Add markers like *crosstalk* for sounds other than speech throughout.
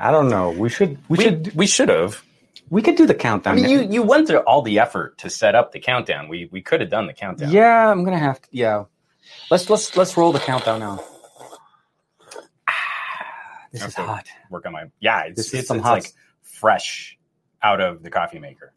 I don't know. We should. We, We, should. we should have. We could do the I countdown. mean, you you went through all the effort to set up the countdown. We we could have done the countdown. Yeah, I'm gonna have to. Yeah, let's let's let's roll the countdown now. This is hot. Work on my yeah. It's This is it's, some it's hot- like fresh out of the coffee maker.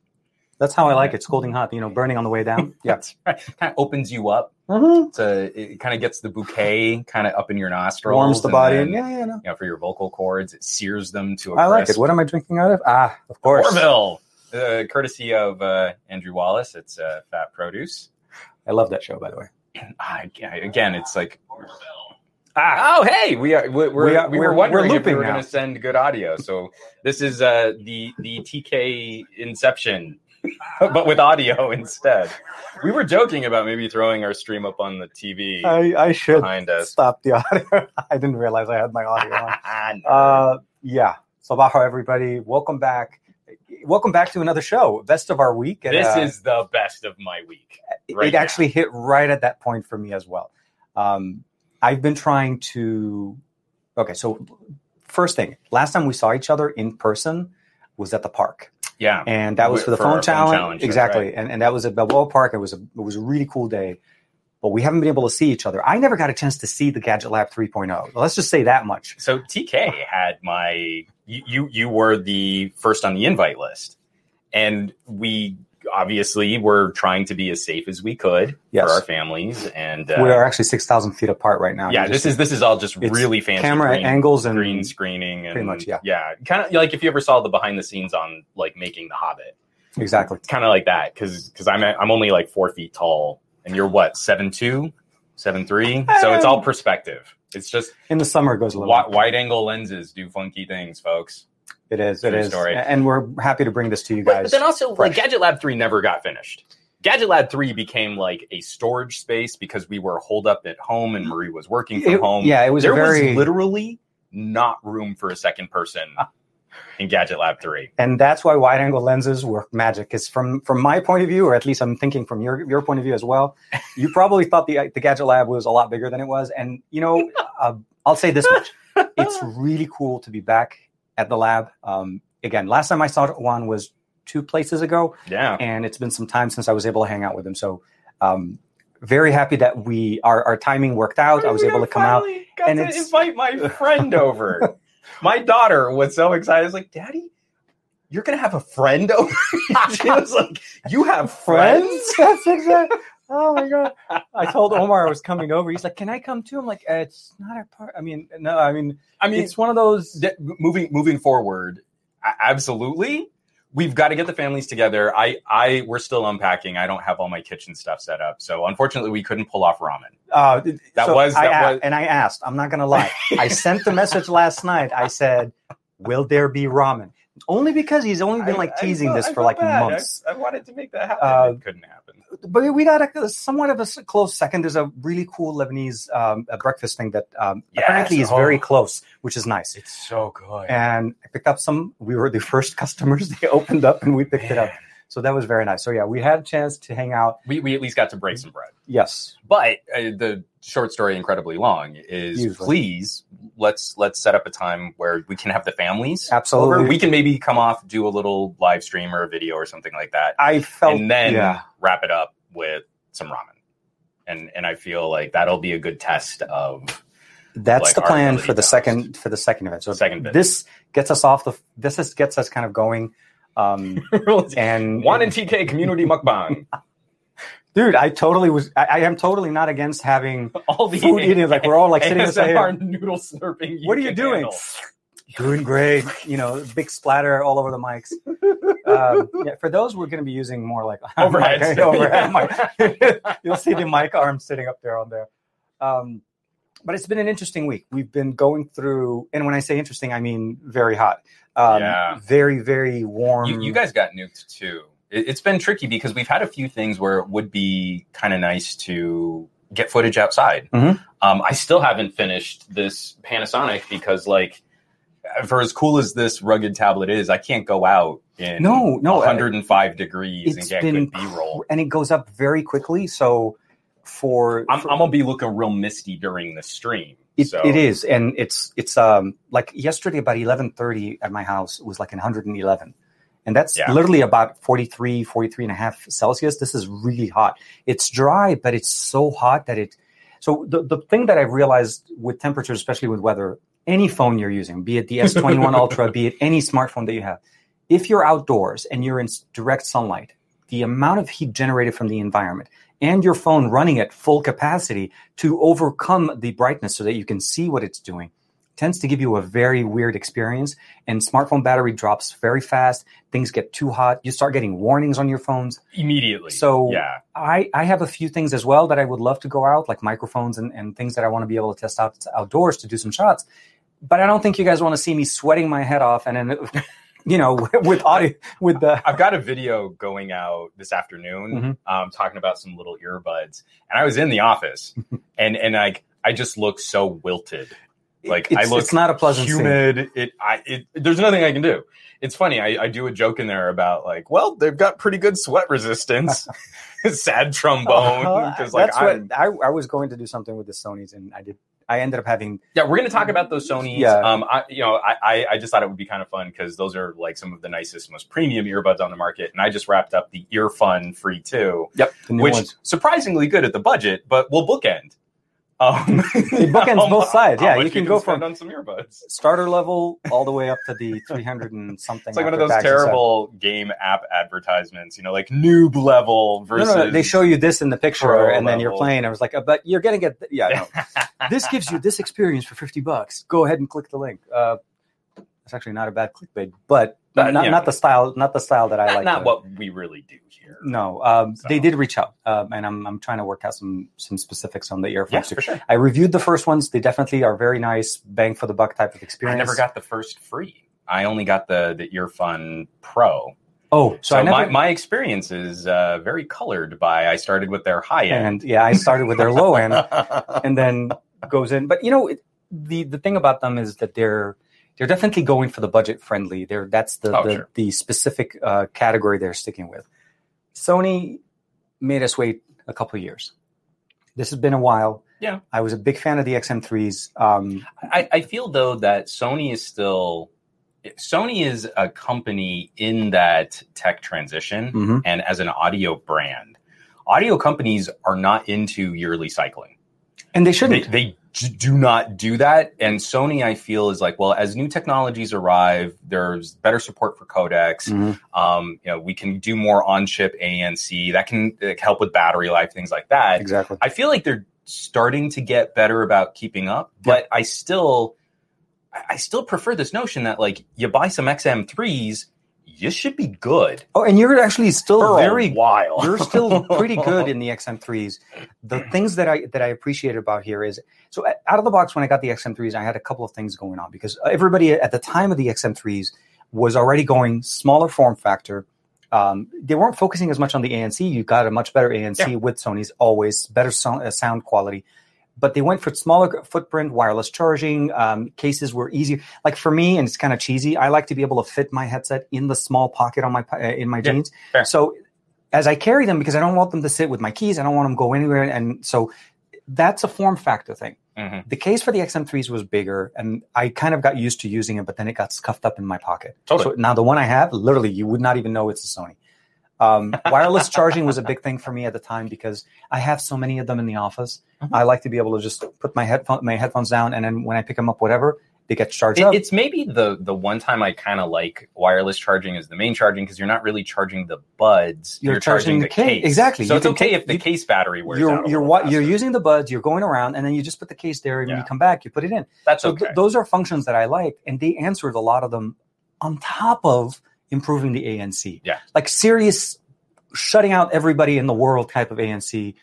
That's how I like it. Scolding hot. You know, burning on the way down. *laughs* Yeah. Right. Kind of opens you up. Mhm. To it kind of gets the bouquet kind of up in your nostrils. Warms the body. then, yeah, yeah, no. You know, for your vocal cords, it sears them to a I like crisp. it. What am I drinking out of? Ah, of course. Orville, uh, courtesy of uh, Andrew Wallace. It's uh, Fat Produce. I love that show, by the way. Ah, again, it's like. Ah, oh, hey, we are we, we're, We are- we we're- were wondering we're if we were going to send good audio. So this is uh, the the TK Inception, *laughs* but with audio instead. We were joking about maybe throwing our stream up on the TV I, I should behind us. stop the *laughs* audio. I didn't realize I had my audio on. *laughs* uh, Uh, yeah. Sabaho, everybody. Welcome back. Welcome back to another show, best of our week. And, this uh, is the best of my week. it right now. actually hit right at that point for me as well. Um, I've been trying to. Okay, so first thing, last time we saw each other in person was at the park, Yeah, and that was for the for phone our phone challenge. challenge, exactly, right. and, and that was at Balboa Park. It was a it was a really cool day, but we haven't been able to see each other. I never got a chance to see the Gadget Lab 3.0. Let's just say that much. So TK had my you you, you were the first on the invite list, and we obviously we're trying to be as safe as we could Yes. for our families. And uh, we are actually six thousand feet apart right now. yeah, this is this is all just really fancy camera green, angles and green screening and Pretty much, yeah. yeah, kind of like if you ever saw the behind the scenes on like making the Hobbit, exactly. it's kind of like that because because I'm I'm only like four feet tall and you're what seven two, seven three, so it's all perspective. It's just In the summer, it goes a little. wi- wide angle lenses do funky things, folks. It is. It True is. story. And we're happy to bring this to you guys. but then also, like. Gadget Lab 3 never got finished. Gadget Lab 3 became like a storage space because we were holed up at home and Marie was working from It- home. Yeah, it was there very. was literally not room for a second person in Gadget Lab 3. and that's why wide angle lenses work magic. Is from from my point of view, or at least I'm thinking from your your point of view as well. You probably thought the the Gadget Lab was a lot bigger than it was, and you know, *laughs* uh, I'll say this much: *laughs* it's really cool to be back at the lab. Um, again, last time I saw one was two places ago, Yeah. and it's been some time since I was able to hang out with him. So, um, very happy that we our our timing worked out. I was able to come out. Got and to it's- invite my *laughs* friend over. my daughter was so excited. I was like, Daddy, you're going to have a friend over? *laughs* she was like, You have friends? *laughs* That's exactly. Oh my god! *laughs* I told Omar I was coming over. He's like, "Can I come too?" I'm like, uh, "It's not our part." I mean, no. I mean, I mean, it's one of those. moving moving forward absolutely we've got to get the families together i i we're still unpacking i don't have all my kitchen stuff set up so unfortunately we couldn't pull off ramen Uh, That so was- that was- and I asked. I'm not gonna lie. I sent the message last night. I said, "Will there be ramen?" Only because he's only been like teasing this for like months. I, wanted to make that happen Uh, it couldn't happen But we got a somewhat of a close second. There's a really cool Lebanese um, a breakfast thing that um, Yes. apparently is Oh. very close, which is nice. it's so good and I picked up some. We were the *laughs* first customers. They opened up and we picked it up. So that was very nice. So yeah, we had a chance to hang out. we, we at least got to break some bread Yes, but uh, the short story incredibly long is Usually. please let's let's set up a time where we can have the families Absolutely. over. we can maybe come off do a little live stream or a video or something like that I felt. and then yeah, wrap it up with some ramen and and i feel like that'll be a good test of that's like the plan for the second for the second event. So Second bit. this gets us off the. This is, gets us kind of going. Um, *laughs* and one in tk community mukbang *laughs* dude, I totally was. I, I am totally not against having *laughs* all the food eating. Like we're all like sitting and ASMR noodle slurping "What are you doing?" handle. Doing great. You know, big splatter all over the mics. um, yeah, for those, we're going to be using more like Overhead. overhead. You'll see the mic arm sitting up there on there. Um, but it's been an interesting week. We've been going through, and when I say interesting, I mean very hot. Um, Yeah. Very, very warm. you, you guys got nuked too it, it's been tricky because we've had a few things where it would be kind of nice to get footage outside Mhm. um, i still haven't finished this panasonic because like for as cool as this rugged tablet is i can't go out in No, no, uh, 105 degrees and get been good b-roll and it goes up very quickly. So for, I'm, for- I'm gonna be looking real misty during the stream It, So- it is, and it's it's um like yesterday about eleven thirty at my house it was like 111, and that's Yeah. literally about 43, 43 and a half Celsius. This is really hot. It's dry, but it's so hot that it. So the the thing that I've realized with temperatures, especially with weather, any phone you're using, be it the S21 Ultra, be it any smartphone that you have, if you're outdoors and you're in direct sunlight, the amount of heat generated from the environment and your phone running at full capacity to overcome the brightness so that you can see what it's doing tends to give you a very weird experience. And smartphone battery drops very fast. Things get too hot. You start getting warnings on your phones. Immediately. So- yeah. i i have a few things as well that i would love to go out like microphones and, and things that i want to be able to test out outdoors to do some shots. But i don't think you guys want to see me sweating my head off and then you know *laughs* with audio with the I've got a video going out this afternoon, Mhm. um, talking about some little earbuds, and I was in the office, *laughs* and and like I just look so wilted. Like it's, I look it's not a pleasant scene. humid. It, I, it, there's nothing I can do. It's funny. I, I do a joke in there about like, well, they've got pretty good sweat resistance. *laughs* Sad trombone because like that's I'm, what I, I was going to do something with the Sony's and I did. I ended up having yeah, we're gonna talk about those Sony's. Yeah. Um, I, you know, I, I, I just thought it would be kind of fun because those are like some of the nicest, most premium earbuds on the market, and I just wrapped up the Earfun Free Two, yep which ones. surprisingly good at the budget, but we'll bookend. Um, *laughs* It bookends both *laughs* sides. Yeah, you can go spend from- on some earbuds. starter level all the way up to the 300 and something. It's like one of those terrible game app advertisements, you know, like noob level No, versus. no, no, they show you this in the picture, and then you're playing. I was like, uh, but you're gonna get, yeah, no. *laughs* this gives you this experience for 50 bucks. Go ahead and click the link. Uh, it's actually not a bad clickbait, but But, not, not the style, not the style that I not, like. not to- what we really do here. No, um, So. they did reach out, um, and I'm I'm trying to work out some some specifics on the earphones. too. for sure. I reviewed the first ones. They definitely are very nice, bang for the buck type of experience. I never got the first free. I only got the the Earfun Pro. Oh, So, so, I never. my, my experience is uh, very colored by I started with their high end. and yeah, I started with their low end, and then *laughs* goes in. But you know, it, the the thing about them is that they're they're definitely going for the budget friendly. They're that's the Oh, the, sure. the specific uh, category they're sticking with. Sony made us wait a couple of years. This has been a while. Yeah. I was a big fan of the XM3s. Um, I, I feel though that Sony is still Sony is a company in that tech transition mhm. and as an audio brand. Audio companies are not into yearly cycling. And they They, shouldn't. they j- do not do that. And Sony, I feel, is like, well, as new technologies arrive, there's better support for codecs. Mhm. Um, you know, we can do more on-chip ANC that can uh, help with battery life, things like that. Exactly. I feel like they're starting to get better about keeping up, but I still, I still prefer this notion that like you buy some XM3s, you should be good Oh, and you're actually still very while. you're still pretty good in the *laughs* XM3s. The things that I that I appreciate about here is so out of the box when I got the XM3s, I had a couple of things going on because everybody at the time of the XM3s was already going smaller form factor. Um, they weren't focusing as much on the ANC. You got a much better ANC Yeah. with Sony's always better sound, uh, sound quality. But they went for smaller footprint, wireless charging. Um, cases were easier. Like for me, and it's kind of cheesy. I like to be able to fit my headset in the small pocket on my uh, in my Yeah, jeans. fair. So as I carry them, because I don't want them to sit with my keys, I don't want them to go anywhere, and so that's a form factor thing. Mhm. The case for the XM3s was bigger, and I kind of got used to using it, but then it got scuffed up in my pocket. Totally. So now the one I have, literally, you would not even know it's a Sony. Um, wireless charging was a big thing for me at the time because I have so many of them in the office. Mhm. I like to be able to just put my headphone, my headphones down, and then when I pick them up, whatever, they get charged It- up. it's maybe the the one time I kind of like wireless charging is the main charging because you're not really charging the buds. You're charging the case. Exactly. So You it's okay take- if the you- case battery wears you're out. you're what you're using the buds, you're going around, and then you just put the case there, and when you come back, you put it in. That's So okay. th- those are functions that I like, and they answered a lot of them on top of improving the ANC. Yeah. like serious shutting out everybody in the world type of ANC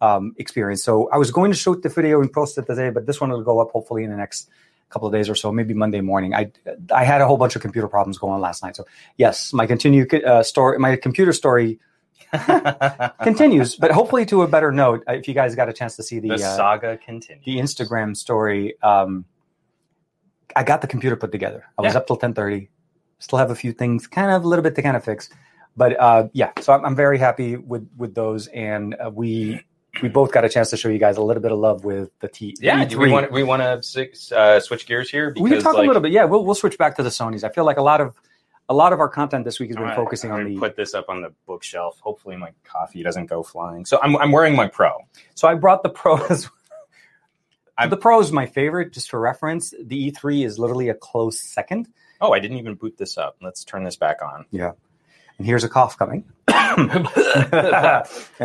um, experience. So I was going to shoot the video and post it today, but this one will go up hopefully in the next couple of days or so, maybe Monday morning. I I had a whole bunch of computer problems going on last night, so yes, my continue uh, story, my computer story *laughs* continues, but hopefully to a better note. If you guys got a chance to see the the uh, saga continues. the Instagram story, um, I got the computer put together. I was Yeah. up till ten thirty. Still have a few things, kind of a little bit to kind of fix, but uh, yeah. So I'm, I'm very happy with with those, and uh, we we both got a chance to show you guys a little bit of love with the T. Yeah, E3. do we want we want to uh, switch gears here? we can talk a little bit. Yeah, we'll we'll switch back to the Sony's. I feel like a lot of a lot of our content this week has been focusing on the. put this up on the bookshelf. Hopefully, my coffee doesn't go flying. So I'm I'm wearing my Pro. So I brought the pros. I'm- the Pro is my favorite, just for reference. The E3 is literally a close second. Oh, I didn't even boot this up. Let's turn this back on. Yeah. And here's a cough coming. *coughs* and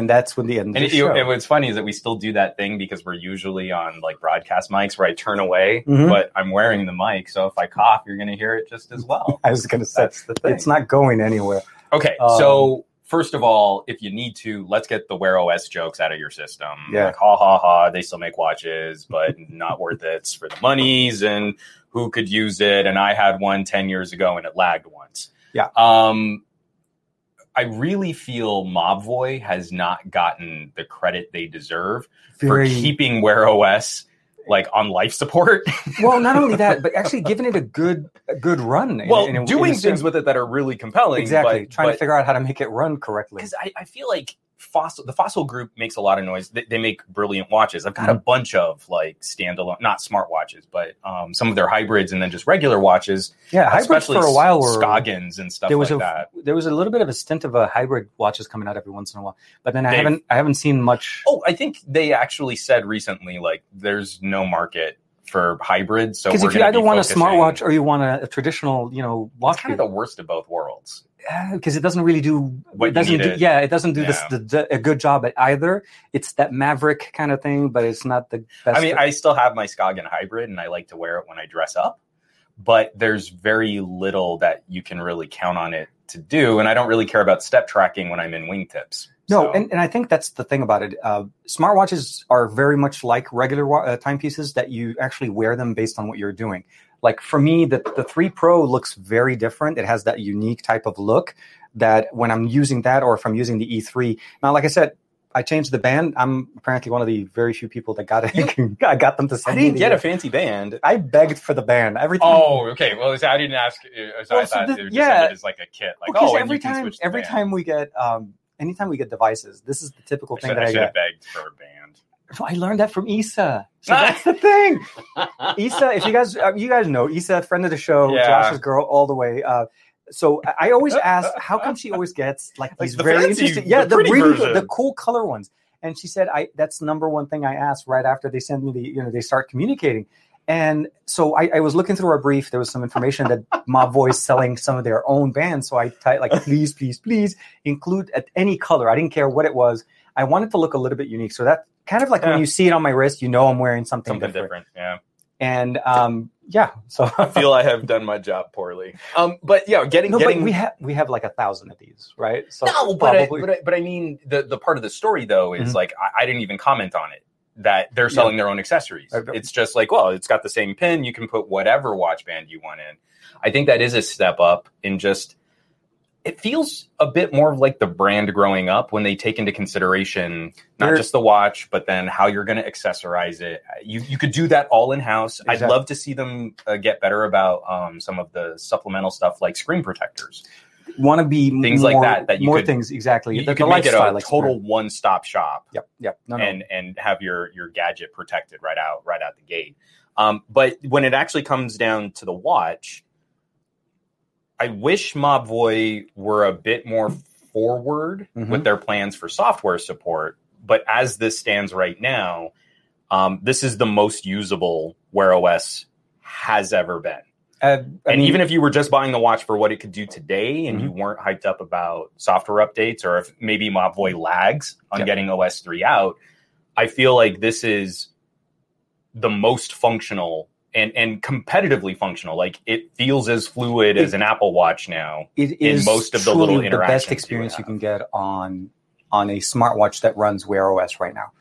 that's when the end And the it, and what's funny is that we still do that thing because we're usually on like broadcast mics where I turn away, Mhm. but I'm wearing the mic, so if I cough, you're going to hear it just as well. *laughs* I was going to say, the thing. it's not going anywhere. Okay, Um, so first of all, if you need to, let's get the Wear OS jokes out of your system. Yeah. Like, ha ha ha, they still make watches, but *laughs* not worth it for the monies and who could use it. And I had one 10 years ago and it lagged once. Yeah. Um, I really feel Mobvoi has not gotten the credit they deserve Very, for keeping Wear OS like on life support. *laughs* well, not only that, *laughs* but actually giving it a good a good run. in- well, in in doing things with it that are really compelling. exactly but- trying but- to figure out how to make it run correctly. because I, I feel like fossil the fossil group makes a lot of noise. They, they make brilliant watches. I've got a bunch of like standalone not smart watches but um, some of their hybrids and then just regular watches Yeah, hybrids especially for a while were Skagens and stuff there was like a that. there was a little bit of a stint of a hybrid watches coming out every once in a while, but then I They've- haven't I haven't seen much. oh i think they actually said recently like there's no market for hybrids so Because if you either want a smartwatch or you want a, a traditional, you know, watch, it's kind of the worst of both worlds because it doesn't really do What it doesn't do, yeah it doesn't do this the, the, a good job at either. It's that Maverick kind of thing, but it's not the best. I mean, I still have my Skagen hybrid and I like to wear it when I dress up, but there's very little that you can really count on it to do. And I don't really care about step tracking when I'm in wingtips. No, So- and, and I think that's the thing about it. Uh, smartwatches are very much like regular wa- uh, timepieces that you actually wear them based on what you're doing. Like for me, the, the 3 Pro looks very different. It has that unique type of look that when I'm using that or if I'm using the E3. Now, like I said, I changed the band. I'm apparently one of the very few people that got it. *laughs* I got them to I send didn't me get a fancy band. I begged for the band every time. Oh, okay. Well, I didn't ask. uh, So Well, I so thought the- would yeah. it as like a kit. Like, oh, every time, every band. time we get, um, anytime we get devices, this is the typical I thing should, that I I get. begged for a band. So I learned that from Issa. So *laughs* that's the thing. *laughs* Issa, if you guys uh, you guys know Issa, friend of the show, Yeah. Josh's girl all the way. Uh, so I I always *laughs* ask, how come she always gets like Like these the very fancy- interesting, yeah, the the, really the cool color ones. And she said, I that's number one thing I ask right after they send me the you know they start communicating. And so I, I was looking through our brief. There was some information that Mobvoi's selling some of their own bands. So I typed like, please, please, please include at any color. I didn't care what it was. I wanted to look a little bit unique. So that kind of like Yeah. when you see it on my wrist, you know I'm wearing something, Something different. different. Yeah. And um, yeah, so *laughs* I feel I have done my job poorly. Um, but yeah, getting no, getting we have we have like a thousand of these, right? So no, but I, probably- but I, but I mean the the part of the story though is Mhm. like I, I didn't even comment on it that they're selling their own accessories. It's just like well, it's got the same pin. You can put whatever watch band you want in. I think that is a step up in just. It feels a bit more like the brand growing up when they take into consideration not They're- just the watch, but then how you're going to accessorize it. You you could do that all in house. I'd love to see them uh, get better about um, some of the supplemental stuff like screen protectors. Want to be Things more, like that that you more could- things exactly. You, the, you the can make it a total one stop shop Yep, yep. No, no. and and have your your gadget protected right out right out the gate. Um, but when it actually comes down to the watch, I wish Mobvoi were a bit more forward Mhm. with their plans for software support. But as this stands right now, um, this is the most usable Wear OS has ever been. Uh, and mean, even if you were just buying the watch for what it could do today and Mm-hmm. you weren't hyped up about software updates or if maybe Mobvoi lags on Yeah. getting OS 3 out, I feel like this is the most functional and, and competitively functional. Like it feels as fluid as an Apple Watch now. it in is most of the little the best experience you, have. can get on on a smartwatch that runs Wear OS right now.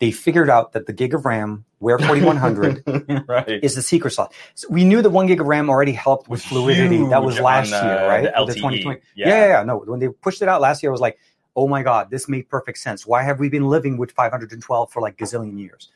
They figured out that the gig of RAM, Wear 4100, *laughs* right. is the secret sauce. So we knew that one gig of RAM already helped with fluidity. That was last the- year, right? the LTE. Yeah. yeah, yeah. No, when they pushed it out last year, I was like, oh my god, this made perfect sense. Why have we been living with 512 for like gazillion years?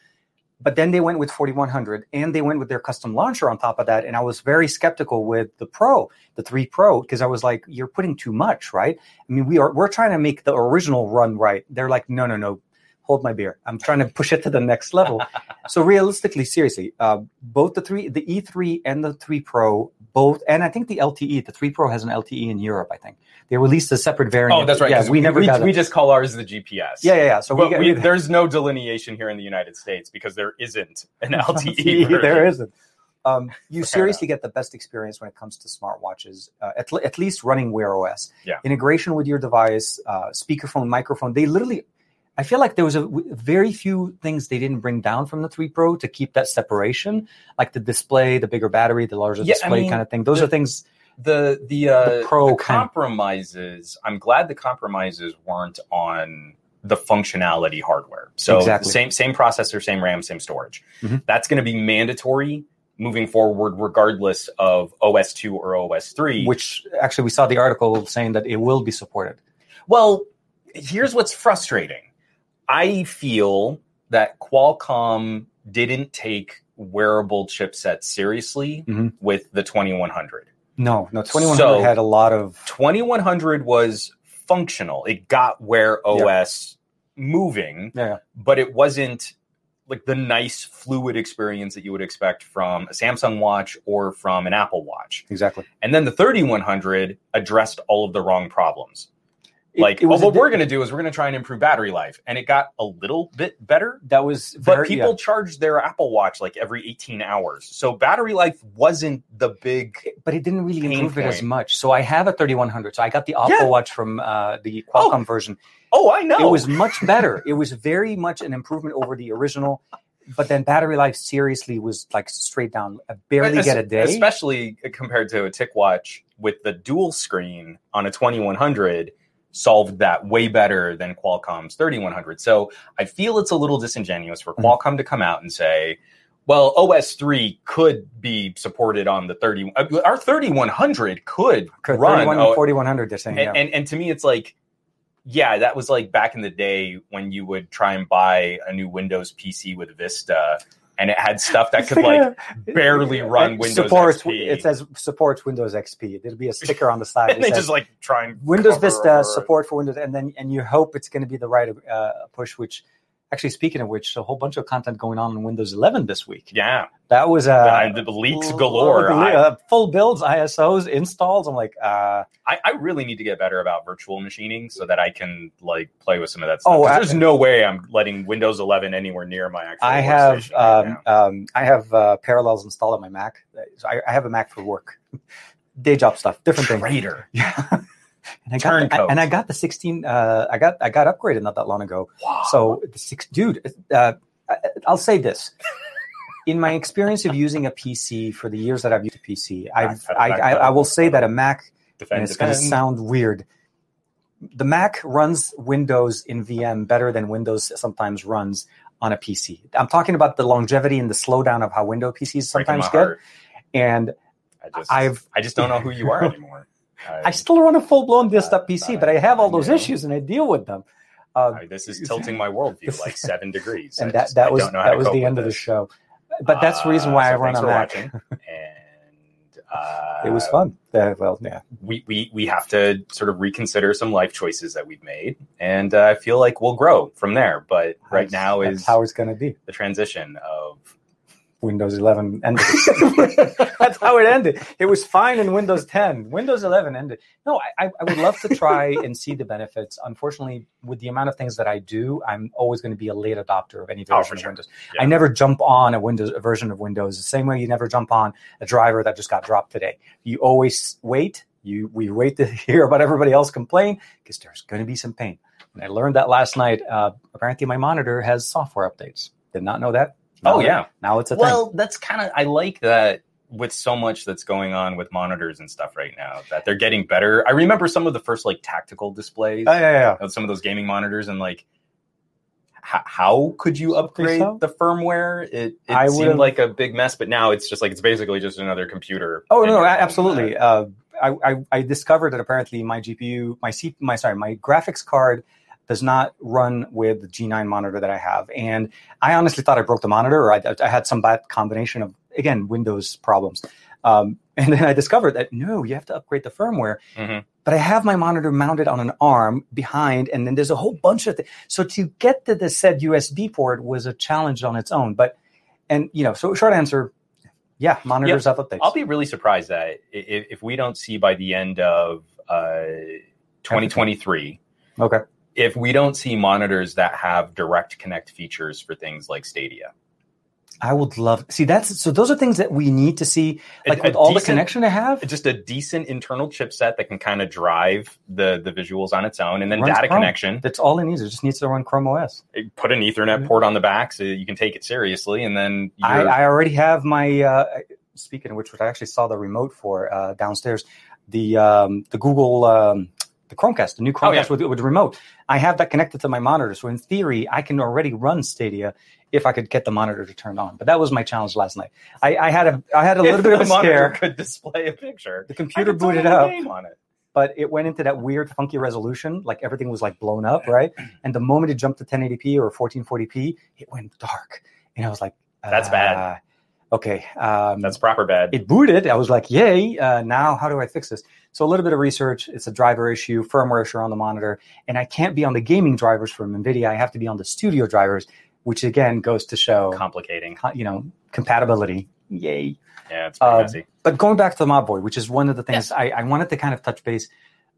But then they went with 4100 and they went with their custom launcher on top of that. And I was very skeptical with the Pro, the 3 Pro, because I was like, you're putting too much, right? I mean, we are we're trying to make the original run right. They're like, no, no, no. Hold my beer. I'm trying to push it to the next level. *laughs* so realistically, seriously, uh, both the three, the E3 and the 3 Pro, both, and I think the LTE, the 3 Pro has an LTE in Europe. I think they released a separate variant. Oh, that's right. Yeah, we, never we, we just call ours the GPS. yeah, yeah, yeah. So but we, get, we, we there's no delineation here in the United States because there isn't an *laughs* LTE. there isn't. Um, you seriously get the best experience when it comes to smartwatches, uh, at, at least running Wear OS. Yeah. Integration with your device, uh, speakerphone, microphone. They literally, I feel like there was a very few things they didn't bring down from the 3 Pro to keep that separation, like the display, the bigger battery, the larger Yeah, I display mean, kind of thing. Those the- are things. the the uh The Pro the compromises i'm glad the compromises weren't on the functionality hardware so Exactly. same same processor same ram same storage Mhm. that's going to be mandatory moving forward regardless of os 2 or os 3 Which actually, we saw the article saying that it will be supported. well here's what's frustrating i feel that qualcomm didn't take wearable chipsets seriously Mhm. with the 2100 No, no, 2100 So- had a lot of. 2100 was functional. It got Wear OS moving, Yeah, but it wasn't like the nice fluid experience that you would expect from a Samsung watch or from an Apple watch. exactly. And then the 3100 addressed all of the wrong problems. It- Like, it was oh, a what we're going to do is we're going to try and improve battery life. And it got a little bit better, That was but people yeah. charged their Apple Watch like every 18 hours. So battery life wasn't the big. but it didn't really improve it as much. So I have a 3100. So I got the Apple Yeah. Watch from uh, the Qualcomm version. Oh, I know. It was much better. it was very much an improvement over the original. But then battery life seriously was like straight down. I barely get a day. Especially compared to a TicWatch with the dual screen on a 2100 solved that way better than Qualcomm's 3100. So I feel it's a little disingenuous for Mhm. Qualcomm to come out and say, well, OS 3 could be supported on the 30 uh, our 3100 could Could run 31 oh, 4100 they're saying. and, yeah. and and to me it's like yeah that was like back in the day when you would try and buy a new windows pc with vista and it had stuff that could like barely run It Windows supports, XP. It says supports Windows XP. There'll be a sticker on the side. *laughs* and they says, just like try and Windows Vista support for Windows, and then and you hope it's going to be the right uh, push. Which, actually, speaking of which, a whole bunch of content going on in Windows 11 this week. yeah That was uh, the, the leaks galore I, uh, full builds, ISOs, installs. I'm like, uh, I, I really need to get better about virtual machining so that I can like play with some of that stuff. Oh, I- there's no way I'm letting Windows 11 anywhere near my actual. I have workstation right um, um, I have uh, Parallels installed on my Mac. So I, I have a Mac for work, *laughs* day job stuff, different thing. traitor. *laughs* Yeah. And I got the, and I got the 16. Uh, I got I got upgraded not that long ago. Wow. So the six, dude, uh, I- I'll say this. In my experience of using a PC for the years that I've used a PC, I've, I, I, I will say that a Mac, defend, and it's going to sound weird, the Mac runs Windows in VM better than Windows sometimes runs on a PC. I'm talking about the longevity and the slowdown of how Windows PCs sometimes get. heart. And I just, I've I just don't know who you are *laughs* anymore. I still run a full blown desktop Uh, PC, uh, but I have all those issues and I deal with them. Uh, I- this is tilting my worldview *laughs* like seven degrees. and that just- that was don't know how that was the end of the show. But that's the reason why Uh, I so run thanks a for Mac. and uh, It was fun. Uh, well, yeah. We, we we have to sort of reconsider some life choices that we've made, and uh, I feel like we'll grow from there. But right That's- now is how it's going to be. the transition of Windows 11 ended. *laughs* That's how it ended. It was fine in Windows 10. Windows 11 ended. No, I, I would love to try and see the benefits. Unfortunately, with the amount of things that I do, I'm always going to be a late adopter of any Oh, version of sure. Windows. Yeah. I never jump on a Windows a version of Windows the same way you never jump on a driver that just got dropped today. You always wait. You we wait to *laughs* hear about everybody else complain because there's going to be some pain. And I learned that last night. Uh, apparently, my monitor has software updates. Did not know that. Oh Now- yeah, now it's a thing. well that's kind of I like that with so much that's going on with monitors and stuff right now that they're getting better. I remember some of the first like tactical displays. Oh, yeah, yeah, some of those gaming monitors and like how, how could you upgrade so? the firmware it, it I seemed like a big mess but now it's just like it's basically just another computer Oh no, your a- home. absolutely. Uh, I, I I discovered that apparently my GPU, my C, my sorry, my graphics card does not run with the G9 monitor that I have, and I honestly thought I broke the monitor, or I, I had some bad combination of again Windows problems. Um, *laughs* and then I discovered that no, you have to upgrade the firmware. Mhm. but I have my monitor mounted on an arm behind, and then there's a whole bunch of things. So to get to the said USB port was a challenge on its own. But and you know, so short answer, yeah, monitors have updates. I'll be really surprised that if, if we don't see by the end of uh, 2023, okay. If we don't see monitors that have direct connect features for things like Stadia. I would love see that's so those are things that we need to see like A- with a all the connection I have. Just a decent internal chipset that can kind of drive the the visuals on its own, and then data Chrome. connection. That's all it needs. It just needs to run Chrome OS. Put an Ethernet Mhm. port on the back so you can take it seriously, and then I, I already have my uh, speaking of which, which I actually saw the remote for uh, downstairs. The um, the Google um, the Chromecast, the new Chromecast Oh, yeah. with, with the remote. I have that connected to my monitor, so in theory, I can already run Stadia if I could get the monitor to turn on. But that was my challenge last night. I, I had a I had a little bit of a scare. could display a picture. The computer booted up. on it. but it went into that weird funky resolution like everything was like blown up right *clears throat* and the moment it jumped to 1080p or 1440p it went dark and i was like That's bad. uh, okay um, That's proper bad. it booted i was like yay uh, now how do i fix this so a little bit of research it's a driver issue firmware issue on the monitor and i can't be on the gaming drivers from nvidia i have to be on the studio drivers which again goes to show Complicating. you know compatibility yay Yeah, it's pretty Um, messy. but going back to the Mobvoi, which is one of the things I, I wanted to kind of touch base.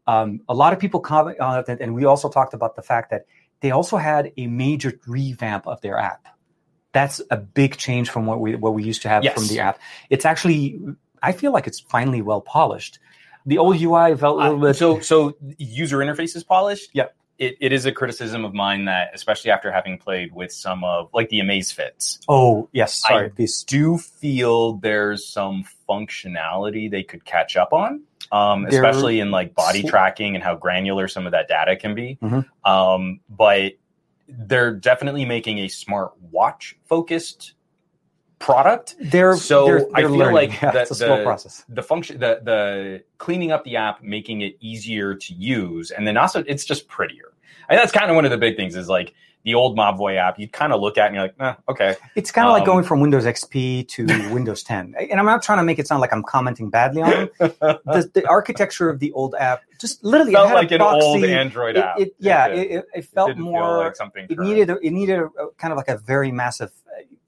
Um, a lot of people comment on it, and we also talked about the fact that they also had a major revamp of their app. That's a big change from what we what we used to have Yes. from the app. It's actually, I feel like it's finally well polished. The old UI felt a little bit. so so user interface is polished. Yeah. It, it is a criticism of mine that, especially after having played with some of like the Amazfits, oh yes, sorry. I- These do feel there's some functionality they could catch up on, um, especially in like body tracking and how granular some of that data can be. Mhm. Um, but they're definitely making a smart watch focused product. they're So they're, I they're feel learning. like Yeah, the- it's a slow the- process. the function the the cleaning up the app making it easier to use and then also it's just prettier and that's kind of one of the big things is like the old Mobvoi app you kind of look at and you're like eh, okay It's kind of like Um, going from Windows XP to *laughs* Windows 10. And I'm not trying to make it sound like I'm commenting badly on them. the, the architecture of the old app just literally it felt had a like an proxy. old Android It- app it- yeah, it, it, it felt more. like something it current. needed a, it needed a, kind of like a very massive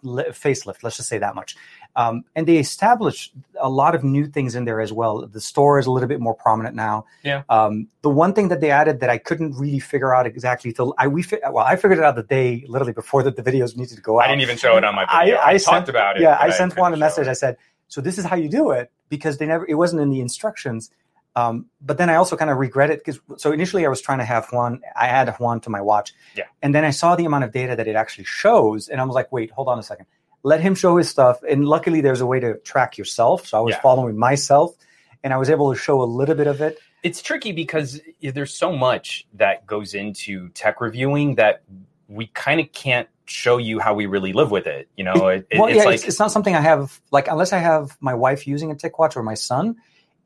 facelift. Let's just say that much. Um, and they established a lot of new things in there as well. The store is a little bit more prominent now. Yeah. Um, the one thing that they added that I couldn't really figure out exactly till I we fi- well I figured it out the day literally before the, the videos needed to go out. I didn't even show it on my I- video I, I talked sent- about it yeah, I sent Juan a message. it. I said, "So this is how you do it," because they never it wasn't in the instructions. Um, but then I also kind of regret it because so initially I was trying to have Juan. I had Juan to my watch, Yeah. and then I saw the amount of data that it actually shows, and I was like, "Wait, hold on a second. Let him show his stuff." And luckily, there's a way to track yourself, so I was Yeah. following myself, and I was able to show a little bit of it. it's tricky because there's so much that goes into tech reviewing that we kind of can't show you how we really live with it you know it, well, it's yeah, like it's, it's not something I have like unless I have my wife using a TicWatch or my son.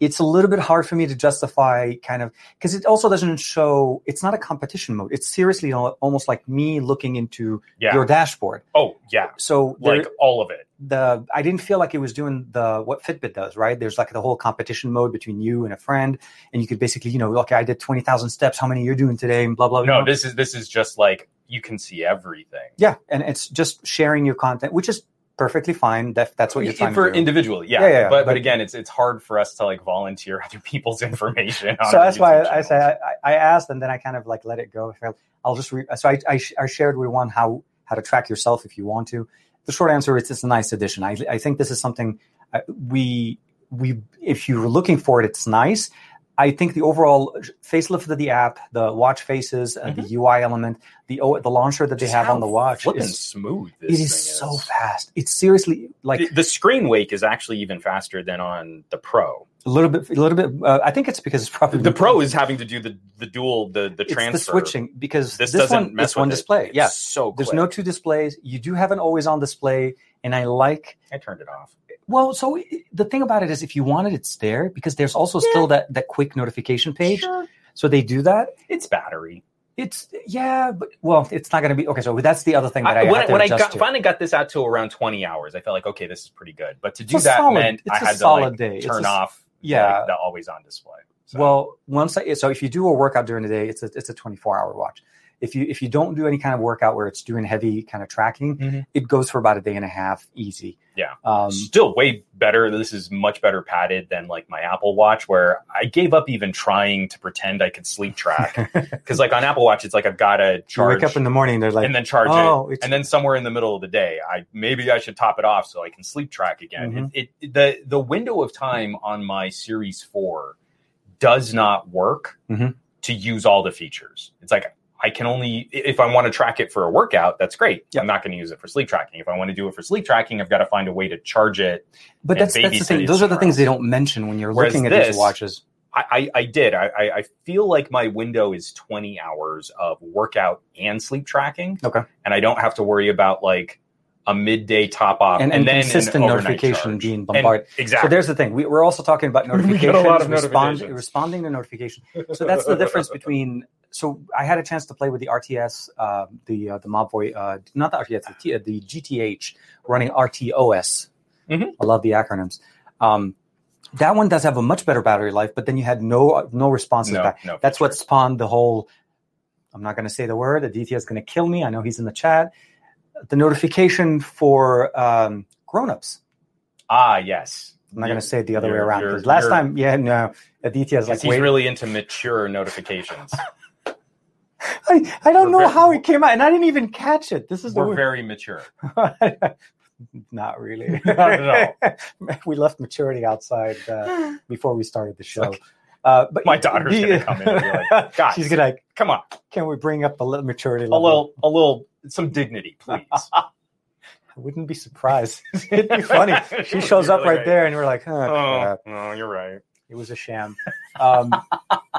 It's a little bit hard for me to justify kind of because it also doesn't show. It's not a competition mode. It's seriously almost like me looking into yeah your dashboard. oh yeah So there, like all of it the I didn't feel like it was doing the what Fitbit does. Right? There's like the whole competition mode between you and a friend, and you could basically you know okay I did twenty thousand steps. How many you're doing today? And blah blah. you no know? this is this is just like you can see everything yeah, and it's just sharing your content, which is perfectly fine. That that's what you're trying for to do. individually yeah, Yeah, yeah, yeah. but, but again it's it's hard for us to like volunteer *laughs* other people's information on so that's why I, I say. I, I asked and then I kind of like let it go. I'll just re- so I, I, sh- I shared with Juan how how to track yourself if you want to. The short answer is it's a nice addition. I, I think this is something uh, we we if you're looking for it, it's nice. I think the overall facelift of the app, the watch faces, uh, the UI element, the O- the launcher that they Just have on the watch is smooth it this is so fast. It's seriously like the, the screen wake is actually even faster than on the pro a little bit, a little bit. Uh, I think it's because it's probably the pro *laughs* is having to do the the dual the the transfer the switching because this, this, doesn't one mess it's one it. display. It's Yeah, so there's no two displays. You do have an always on display, and I like. I turned it off. Well, so the thing about it is, if you want it, it's there because there's also still that that quick notification page. Sure. So they do that. It's battery. It's yeah, but well, it's not going to be okay. So that's the other thing that I, I, when had to when I got, to. finally got this out to around 20 hours, I felt like, okay, this is pretty good. But to It's do a that solid- meant it's I a had to solid like day. It's turn a s- off Yeah. like, the always on display. So, Well, once I, so if you do a workout during the day, it's a it's a 24 hour watch. If you if you don't do any kind of workout where it's doing heavy kind of tracking, Mhm. it goes for about a day and a half, easy. Yeah. Um, still way better. This is much better padded than like my Apple Watch, where I gave up even trying to pretend I could sleep track. *laughs* Because like on Apple Watch, it's like I've got to you charge wake up in the morning, they're like, and then charge oh, it, it's, and then somewhere in the middle of the day, I maybe I should top it off so I can sleep track again. Mhm. It, it the the window of time on my Series Four does not work Mhm. to use all the features. It's like I can only if I want to track it for a workout, that's great. Yep. I'm not going to use it for sleep tracking. If I want to do it for sleep tracking, I've got to find a way to charge it. but that's that's the thing. Those are the things they don't mention when you're Whereas looking at this- these watches. I, I, I did. I, I I feel like my window is 20 hours of workout and sleep tracking. Okay. And I don't have to worry about like a midday top off And, and, and, then an consistent overnight notification charge. being And- bombarded. So there's the thing. We, we're also talking about *laughs* notifications, respond, notifications. responding to notification. So that's the difference between. So I had a chance to play with the RTS, uh, the uh, the Mobvoi, uh, not the RTS, the, T, the GTH running RTOS. Mhm. I love the acronyms. Um, that one does have a much better battery life, but then you had no no responses no, back. no. That's what spawned the whole. I'm not going to say the word. The DT is going to kill me. I know he's in the chat. The notification for um, grown-ups. Ah, yes. I'm not going to say it the other way You're- around you're- last you're- time, yeah, no, Aditya is like, he's wait, really into mature notifications. *laughs* I, I don't We're know very- how it came out, and I didn't even catch it. This is the We're weird- very mature. *laughs* not really. *laughs* Not at all. we left maturity outside uh, *sighs* before we started the show. Uh, but My daughter's gonna come in and be like, "Guys, she's gonna. Come on, Can we bring up a little maturity a level? little, a little, some dignity, please. *laughs* I wouldn't be surprised. *laughs* It'd be funny. *laughs* She shows up Really right there, and we're like, oh, Oh, no, you're right. It was a sham. Um,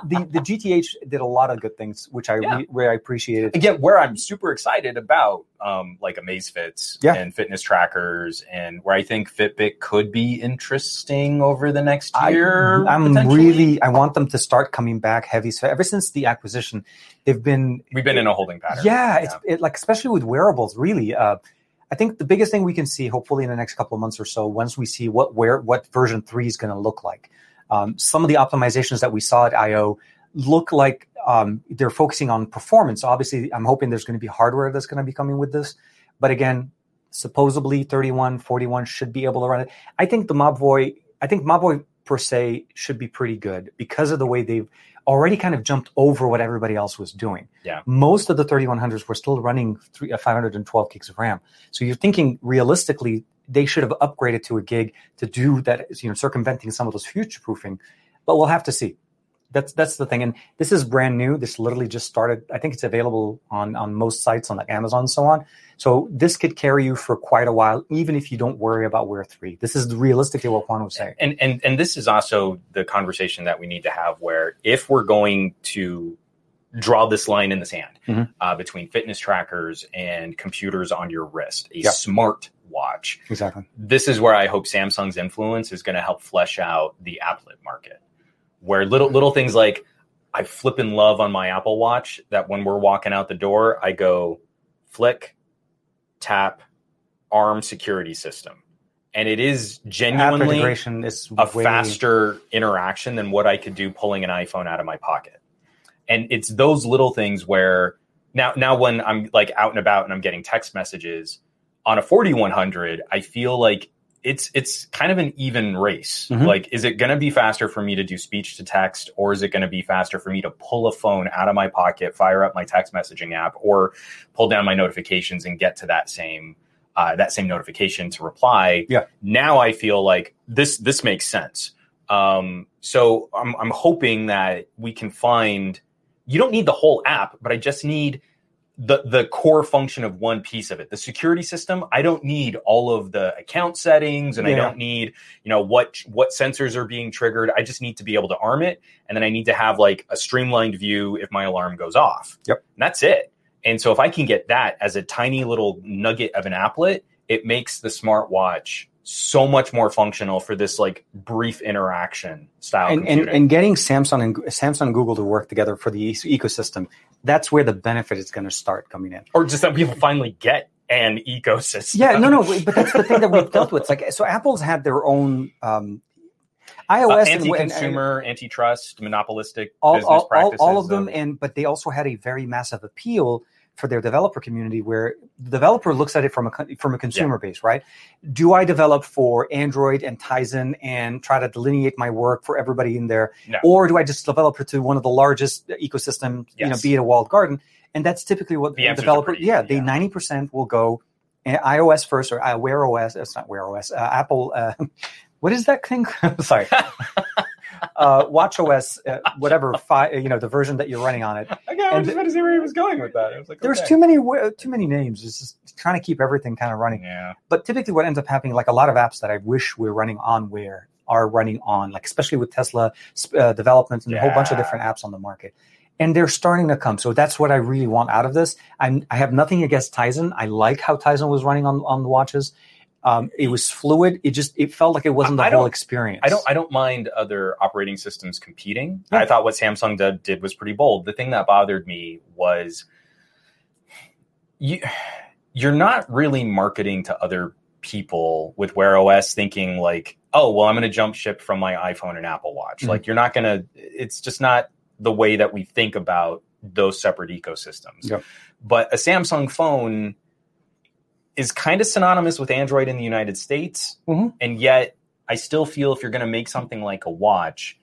the the GTH did a lot of good things, which I Yeah. re- where I appreciated. again where i'm super excited about um like amazfits Yeah. and fitness trackers and where i think fitbit could be interesting over the next year I'm really. I want them to start coming back heavy. So ever since the acquisition, they've been. we've been in a holding pattern Yeah, it's it, like especially with wearables. Really, uh, I think the biggest thing we can see, hopefully in the next couple of months or so, once we see what where what version three is going to look like. Um, some of the optimizations that we saw at I/O look like um, they're focusing on performance. Obviously, I'm hoping there's going to be hardware that's going to be coming with this. But again, supposedly 31, 41 should be able to run it. I think the Mobvoi, I think Mobvoi per se should be pretty good because of the way they've already kind of jumped over what everybody else was doing. Yeah. Most of the 3100s were still running three, uh, 512 gigs of RAM. So you're thinking realistically, they should have upgraded to a gig to do that, you know, circumventing some of those future proofing. But we'll have to see. That's that's the thing, and this is brand new. This literally just started. I think it's available on on most sites on like Amazon and so on. So this could carry you for quite a while, even if you don't worry about Wear three. This is realistically what Juan was saying. and and and this is also the conversation that we need to have where if we're going to draw this line in the sand Mhm. uh, between fitness trackers and computers on your wrist a Yeah. smart watch Exactly. this is where I hope Samsung's influence is going to help flesh out the applet market, where little little things like I flip in love on my Apple Watch that when we're walking out the door, I go flick, tap, arm security system, and it is genuinely is a way- faster interaction than what I could do pulling an iPhone out of my pocket. And it's those little things where now now when I'm like out and about and I'm getting text messages on a 4100, I feel like it's it's kind of an even race. Mhm. Like is it going to be faster for me to do speech to text or is it going to be faster for me to pull a phone out of my pocket, fire up my text messaging app or pull down my notifications and get to that same uh, that same notification to reply. Yeah. Now I feel like this this makes sense. Um, so I'm I'm hoping that we can find. You don't need the whole app, but I just need the the core function of one piece of it. The security system. I don't need all of the account settings, and I don't need you know what what sensors are being triggered. I just need to be able to arm it, and then I need to have like a streamlined view if my alarm goes off. Yep. And that's it. And so if I can get that as a tiny little nugget of an applet, it makes the smartwatch so much more functional for this like brief interaction style and, and and getting Samsung and Samsung and Google to work together for the ecosystem. That's where the benefit is going to start coming in. or just that people finally get an ecosystem. Yeah, no, no, but that's the thing that we've dealt with. It's like so, Apple's had their own. Um, iOS uh, and- and- and- anti-consumer, antitrust, monopolistic all, business all, all, practices. all of them and but they also had a very massive appeal for their developer community where the developer looks at it from a from a consumer base right? Do i develop for android and tizen and try to delineate my work for everybody in there? No. or do i just develop it to one of the largest ecosystems you know be it a walled garden? And that's typically what The the developer pretty yeah easy, they yeah. 90% will go uh, ios first or uh, wear os it's not wear os uh, apple uh, *laughs* what is that thing? *laughs* Sorry *laughs* uh, watch os uh, *laughs* whatever you know the version that you're running on it. *laughs* Okay, I and was just about to see Wear he was going with that. I was like, there's okay. too many too many names. It's just trying to keep everything kind of running. Yeah, but typically what ends up happening like a lot of apps that i wish were running on where are running on like especially with tesla uh, development and a whole bunch of different apps on the market. And they're starting to come. So that's what i really want out of this. I'm, i have nothing against tizen. I like how tizen was running on, on the watches um, it was fluid it just it felt like it wasn't the whole experience I don't. I don't mind other operating systems competing. Yeah. I thought what Samsung did, did was pretty bold. The thing that bothered me was you. You're not really marketing to other people with Wear OS, thinking like, "Oh, well, I'm going to jump ship from my iPhone and Apple Watch." Mhm. Like, you're not going to. It's just not the way that we think about those separate ecosystems. Yep. But a Samsung phone is kind of synonymous with Android in the United States, Mhm. and yet I still feel if you're going to make something like a watch,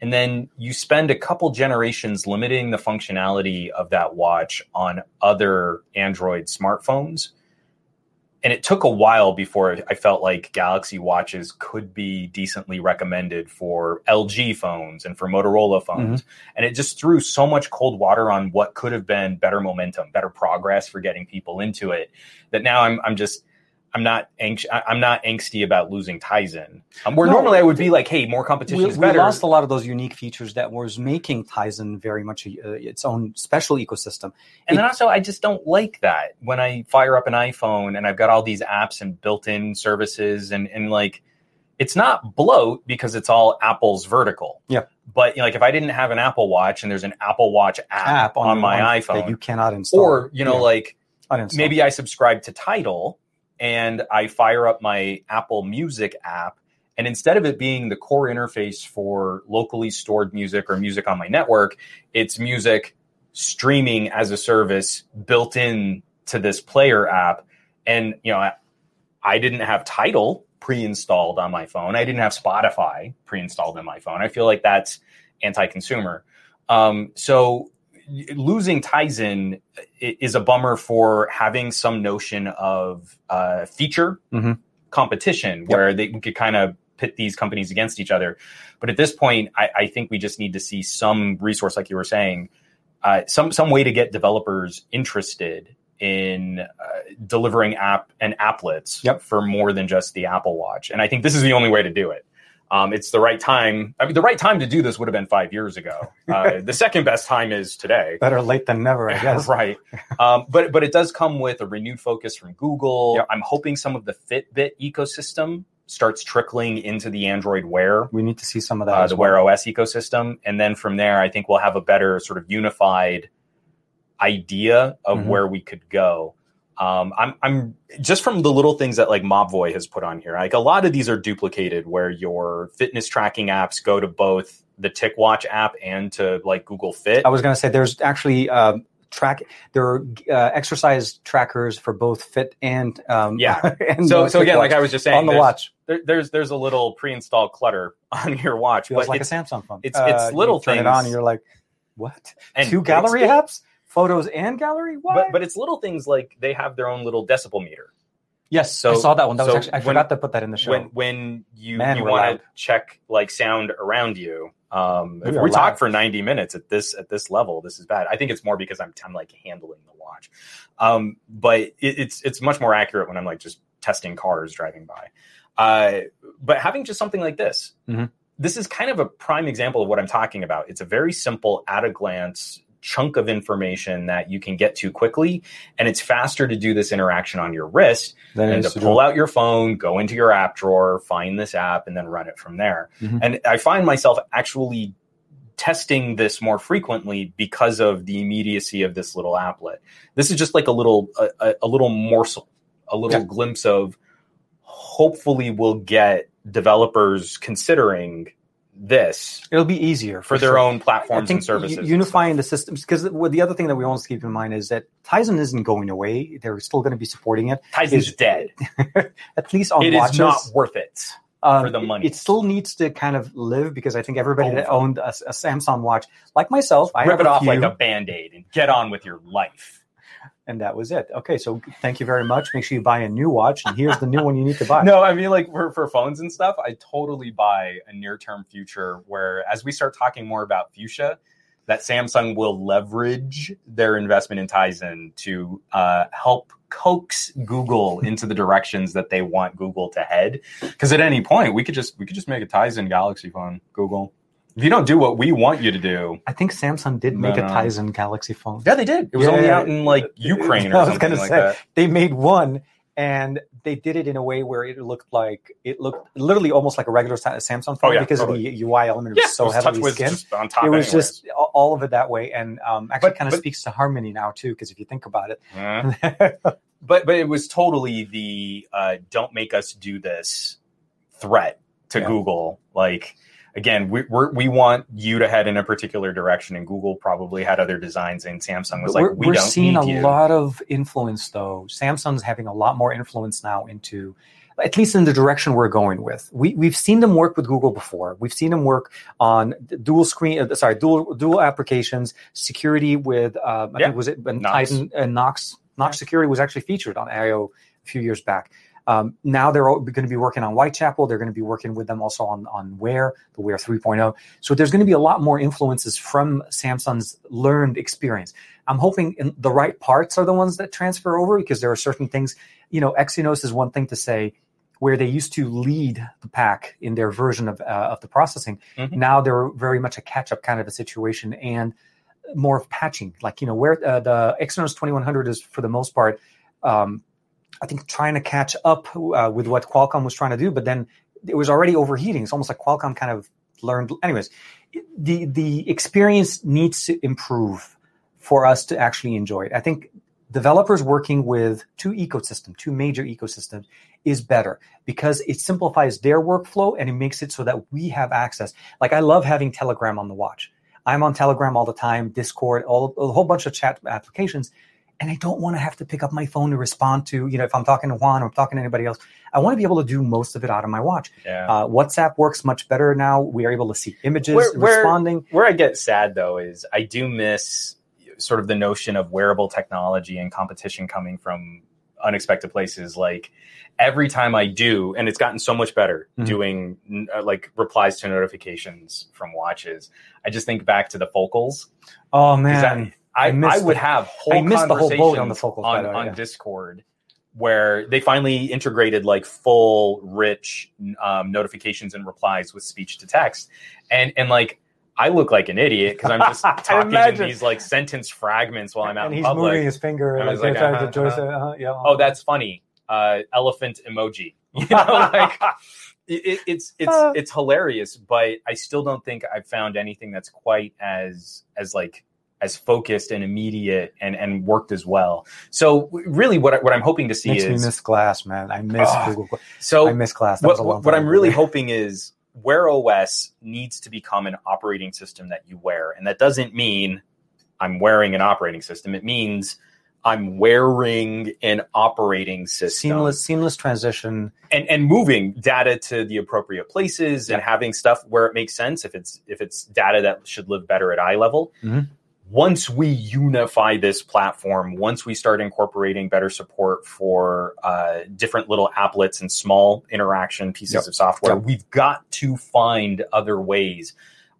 and then you spend a couple generations limiting the functionality of that watch on other Android smartphones. And it took a while before I felt like Galaxy watches could be decently recommended for LG phones and for Motorola phones. Mm-hmm. And it just threw so much cold water on what could have been better momentum, better progress for getting people into it that now I'm, I'm just, I'm not anxious. I'm not angsty about losing Tizen. Um, where No, normally I would be like, "Hey, more competition we, is we better." lost a lot of those unique features that was making Tizen very much a, uh, its own special ecosystem. And then also, I just don't like that when I fire up an iPhone and I've got all these apps and built-in services, and and like, it's not bloat because it's all Apple's vertical. Yeah. But you know, like, if I didn't have an Apple Watch and there's an Apple Watch app, App on, the my one iPhone, that you cannot install, or you know, Yeah, like uninstall. maybe I subscribe to Tidal and I fire up my Apple Music app. And instead of it being the core interface for locally stored music or music on my network, it's music streaming as a service built in to this player app. And, you know, I, I didn't have Tidal pre installed on my phone. I didn't have Spotify pre installed on my phone. I feel like that's anti consumer. Um, so losing Tizen is a bummer for having some notion of uh, feature Mhm. competition where they could kind of pit these companies against each other. But at this point, I, I think we just need to see some resource, like you were saying, uh, some some way to get developers interested in uh, delivering app and applets Yep. for more than just the Apple Watch. And I think this is the only way to do it. Um, it's the right time. I mean, the right time to do this would have been five years ago. *laughs* Uh, the second best time is today. better late than never, I *laughs* guess. right. Um, but but it does come with a renewed focus from Google. Yep. I'm hoping some of the Fitbit ecosystem starts trickling into the Android Wear, We need to see some of that. uh, the well. Wear OS ecosystem, and then from there, I think we'll have a better sort of unified idea of Mhm. where we could go. Um, I'm, I'm just from the little things that like Mobvoi has put on here. Like a lot of these are duplicated, where your fitness tracking apps go to both the TicWatch app and to like Google Fit. I was going to say there's actually um, track there are uh, exercise trackers for both Fit and um, Yeah. *laughs* and so uh, so again, like I was just saying, on the there's- watch there, there's there's a little pre-installed clutter *laughs* on your watch, feels but like a Samsung phone. it's- it's Uh, you little turn it on and you're like, what? and Two gallery apps, photos and gallery. What? but but it's little things like they have their own little decibel meter. yes, so- I saw that one. That was actually I when- forgot to put that in the show. When when you Man, you want to check like sound around you. Um, We if we talk for 90 minutes at this at this level, this is bad. I think it's more because I'm I'm like handling the watch. Um, but it, it's it's much more accurate when I'm like just testing cars driving by. Uh, but having just something like this, Mhm. this is kind of a prime example of what I'm talking about. It's a very simple, at a glance chunk of information that you can get to quickly, and it's faster to do this interaction on your wrist then and to pull out your phone, go into your app drawer, find this app, and then run it from there. Mhm. And I find myself actually testing this more frequently because of the immediacy of this little applet. This is just like a little a, a, a little morsel, a little Yeah. glimpse of hopefully we'll get developers considering this It'll be easier for their sure. own platforms and services. unifying the systems because the other thing that we always keep in mind is that Tizen isn't going away. They're still going to be supporting it, Tizen's is- dead. *laughs* at least on It watches. is not worth it. um, for the it- money. It, still needs to kind of live because I think everybody Oh. that owned a, a Samsung watch, like myself, I Rip it off few, like a band aid and get on with your life. And that was it. Okay, so thank you very much. Make sure you buy a new watch, and here's the new one you need to buy. *laughs* No, I mean like for, for phones and stuff, I totally buy a near term future where as we start talking more about fuchsia, that Samsung will leverage their investment in Tizen to uh, help coax Google *laughs* into the directions that they want Google to head. Because at any point, we could just we could just make a Tizen Galaxy phone. Google, you don't do what we want you to do, I think Samsung did make No, a. Tizen Galaxy phone. yeah, they did. It was Yeah, only yeah, out in like *laughs* Ukraine I or was something gonna like say. that. They made one, and they did it in a way where it looked like it looked literally almost like a regular Samsung phone Oh, yeah, because totally. of the UI element. Yeah, was so it was heavily TouchWiz skinned. just on top. It was anyways. just all of it that way, and um, actually kind of speaks to harmony now too. Because if you think about it, Uh, but but it was totally the uh, don't make us do this threat to Yeah. Google. Like again, we we're, we want you to head in a particular direction, and Google probably had other designs, and Samsung was like, we're, we we're don't seeing need a you. lot of influence though. Samsung's having a lot more influence now into at least in the direction we're going with. We we've seen them work with Google before. We've seen them work on dual screen, uh, sorry, dual dual applications, security with um, I Yeah. think was it Knox. Titan and Knox Knox security was actually featured on IO a few years back. Um, now they're going to be working on Whitechapel. They're going to be working with them also on on Wear, the Wear 3.0. So there's going to be a lot more influences from Samsung's learned experience. I'm hoping in the right parts are the ones that transfer over because there are certain things. You know, Exynos is one thing to say where they used to lead the pack in their version of uh, of the processing. Mhm. Now they're very much a catch up kind of a situation and more of patching. Like you know, where uh, the Exynos 2100 is for the most part. Um, I think trying to catch up uh, with what Qualcomm was trying to do, but then it was already overheating. It's almost like Qualcomm kind of learned. Anyways, the the experience needs to improve for us to actually enjoy it. I think developers working with two ecosystems, two major ecosystems, is better because it simplifies their workflow and it makes it so that we have access. Like I love having Telegram on the watch. I'm on Telegram all the time, Discord, all a whole bunch of chat applications and I don't want to have to pick up my phone to respond to, you know, if I'm talking to Juan or I'm talking to anybody else, I want to be able to do most of it out of my watch. Yeah. Uh, WhatsApp works much better now. We are able to see images Where- where- responding. Where I get sad though is I do miss sort of the notion of wearable technology and competition coming from unexpected places. Like every time I do, and it's gotten so much better Mhm. doing uh, like replies to notifications from watches. I just think back to the focals. Oh man, I, I I would the- have whole I missed the whole bullet on the conversations focals, by on, on yeah. Discord where they finally integrated like full rich um, notifications and replies with speech to text and and like I look like an idiot because I'm just *laughs* talking in these like sentence fragments while I'm out and he's public. moving his finger I like, like, uh-huh, uh-huh. Uh-huh, yeah. oh, that's funny. Uh, elephant emoji. *laughs* You know, *laughs* like it, it- it's it's Uh. it's hilarious, but I still don't think I've found anything that's quite as as like as focused and immediate and and worked as well. So really, what I, what I'm hoping to see makes me is miss Glass, man. I miss Ah, Google. So I miss Glass. That was what, what, I'm really *laughs* hoping is Wear OS needs to become an operating system that you wear. And that doesn't mean I'm wearing an operating system. It means I'm wearing an operating system seamless, seamless transition. and, and moving data to the appropriate places and having stuff where it makes sense if it's if it's data that should live better at eye level. Mhm. Once we unify this platform, once we start incorporating better support for uh, different little applets and small interaction pieces Yep. of software, Yep. we've got to find other ways.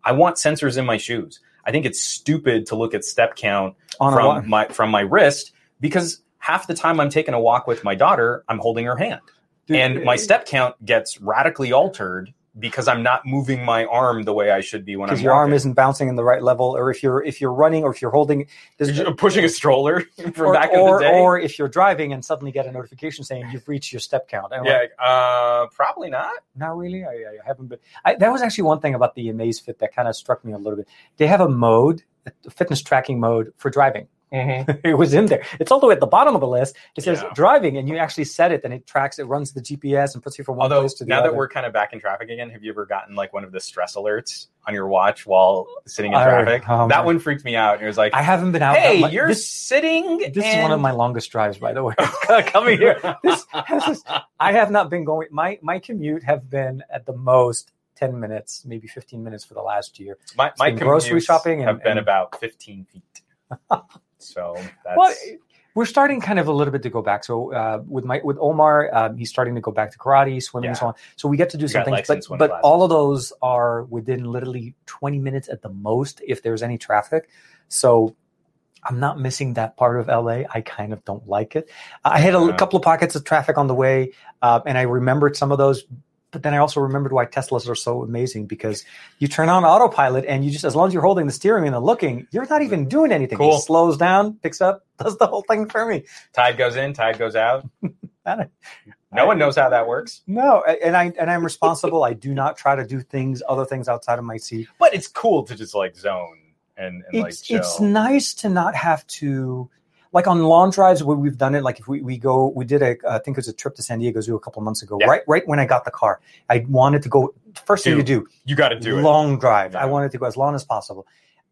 I want sensors in my shoes. I think it's stupid to look at step count On from my from my wrist because half the time I'm taking a walk with my daughter, I'm holding her hand Dude, and my step count gets radically altered because I'm not moving my arm the way I should be when I'm because your arm isn't bouncing in the right level, or if you're if you're running, or if you're holding, You're pushing a stroller *laughs* from or, back or, in the day. or if you're driving and suddenly get a notification saying you've reached your step count. I'm yeah, like, uh, probably not. not really. I, I haven't been. I, that was actually one thing about the Amazfit that kind of struck me a little bit. They have a mode, a fitness tracking mode for driving. Mm-hmm. *laughs* it was in there. It's all the way at the bottom of the list. It says Yeah. driving, and you actually set it, and it tracks. It runs the GPS and puts you from one Although place to the now other. that we're kind of back in traffic again, have you ever gotten like one of the stress alerts on your watch while sitting in I- traffic? oh, that one freaked me out. It was like, I haven't been out. "Hey, that you're This, sitting." this is one of my longest drives, by the way. *laughs* *laughs* Coming here, this, this is, I have not been going. My my commute have been at the most ten minutes, maybe fifteen minutes for the last year. My, my grocery shopping and, have been and- about 15 feet. So that's Well, we're starting kind of a little bit to go back. So uh, with my with Omar, um, he's starting to go back to karate, swimming, and so on. So we get to do You some got things, Lex but but classes. all of those are within literally twenty minutes at the most if there's any traffic. So. I'm not missing that part of LA. I kind of don't like it. I had a Yeah. couple of pockets of traffic on the way, uh, and I remembered some of those. But then I also remembered why Teslas are so amazing because you turn on autopilot and you just, as long as you're holding the steering wheel and looking, you're not even doing anything. Cool. It slows down, picks up, *laughs* does the whole thing for me. tide goes in, tide goes out. *laughs* No one knows how that works, No, and I and I'm responsible. I do not try to do things, other things outside of my seat. but it's cool to just like zone and, and like It's chill. it's nice to not have to, like on long drives where we've done it. Like if we, we go, we did a I think it was a trip to San Diego Zoo a couple of months ago. Yeah. Right right when I got the car, I wanted to go. First thing you do, you got to do it. long drive. I wanted to go as long as possible.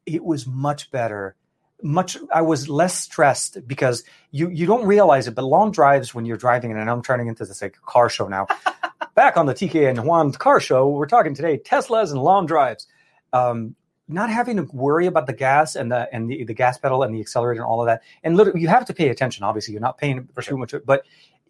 It was much better. Much I was less stressed because you you don't realize it, but long drives when you're driving, and I'm turning into this like car show now. *laughs* Back on the TK and Juan car show, we're talking today Teslas and long drives. Um, not having to worry about the gas and the and the, the gas pedal and the accelerator and all of that. And literally, you have to pay attention. Obviously, you're not paying For too much, but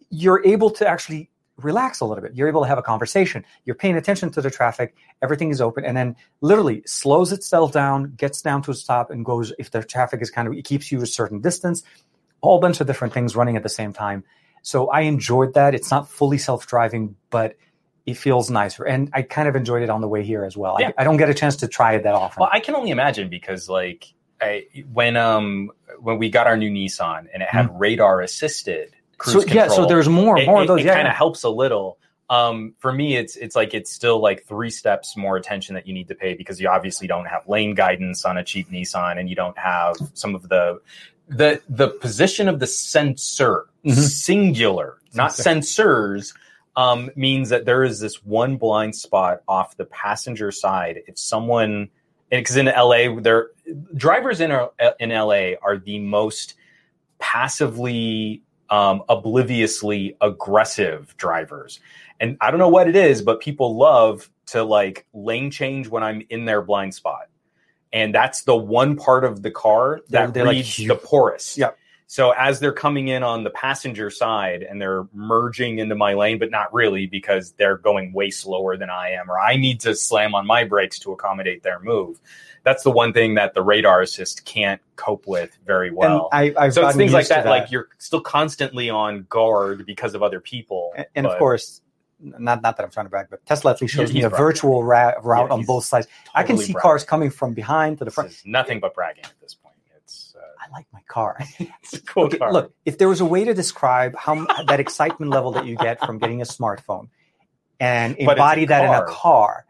you're able to actually relax a little bit. You're able to have a conversation. You're paying attention to the traffic. Everything is open, and then literally slows itself down, gets down to a stop, and goes. If the traffic is kind of, it keeps you a certain distance. A whole bunch of different things running at the same time. So I enjoyed that. It's not fully self-driving, but it feels nicer, and I kind of enjoyed it on the way here as well. Yeah. I, I don't get a chance to try it that often. Well, I can only imagine because like I, when um when we got our new Nissan and it had radar assisted cruise so yeah, so there's more, it, more of it- those. it yeah, kind yeah. of helps a little. Um, for me, it's it's like it's still like three steps more attention that you need to pay because you obviously don't have lane guidance on a cheap Nissan, and you don't have some of the the the position of the sensor Mhm. singular, not sensors. Um, means that there is this one blind spot off the passenger side. If someone, because in LA, there drivers in in LA are the most passively um, obliviously aggressive drivers. And I don't know what it is, but people love to like lane change when I'm in their blind spot. And that's the one part of the car They're- that they're reads huge. the poorest. Yep. So as they're coming in on the passenger side and they're merging into my lane, but not really because they're going way slower than I am, or I need to slam on my brakes to accommodate their move. That's the one thing that the radar assist can't cope with very well. and I, I've So it's things like to that, like you're still constantly on guard because of other people. and, and of course, not not that I'm trying to brag, but Tesla at least shows He's me a virtual ra- route Yeah, on both sides. I can see bragging. cars coming from behind to the front. nothing but bragging at this point. It's, uh, I like my car. *laughs* it's a cool Okay, car. Look, if there was a way to describe how that excitement level that you get from getting a smartphone and But embody that in a car. car,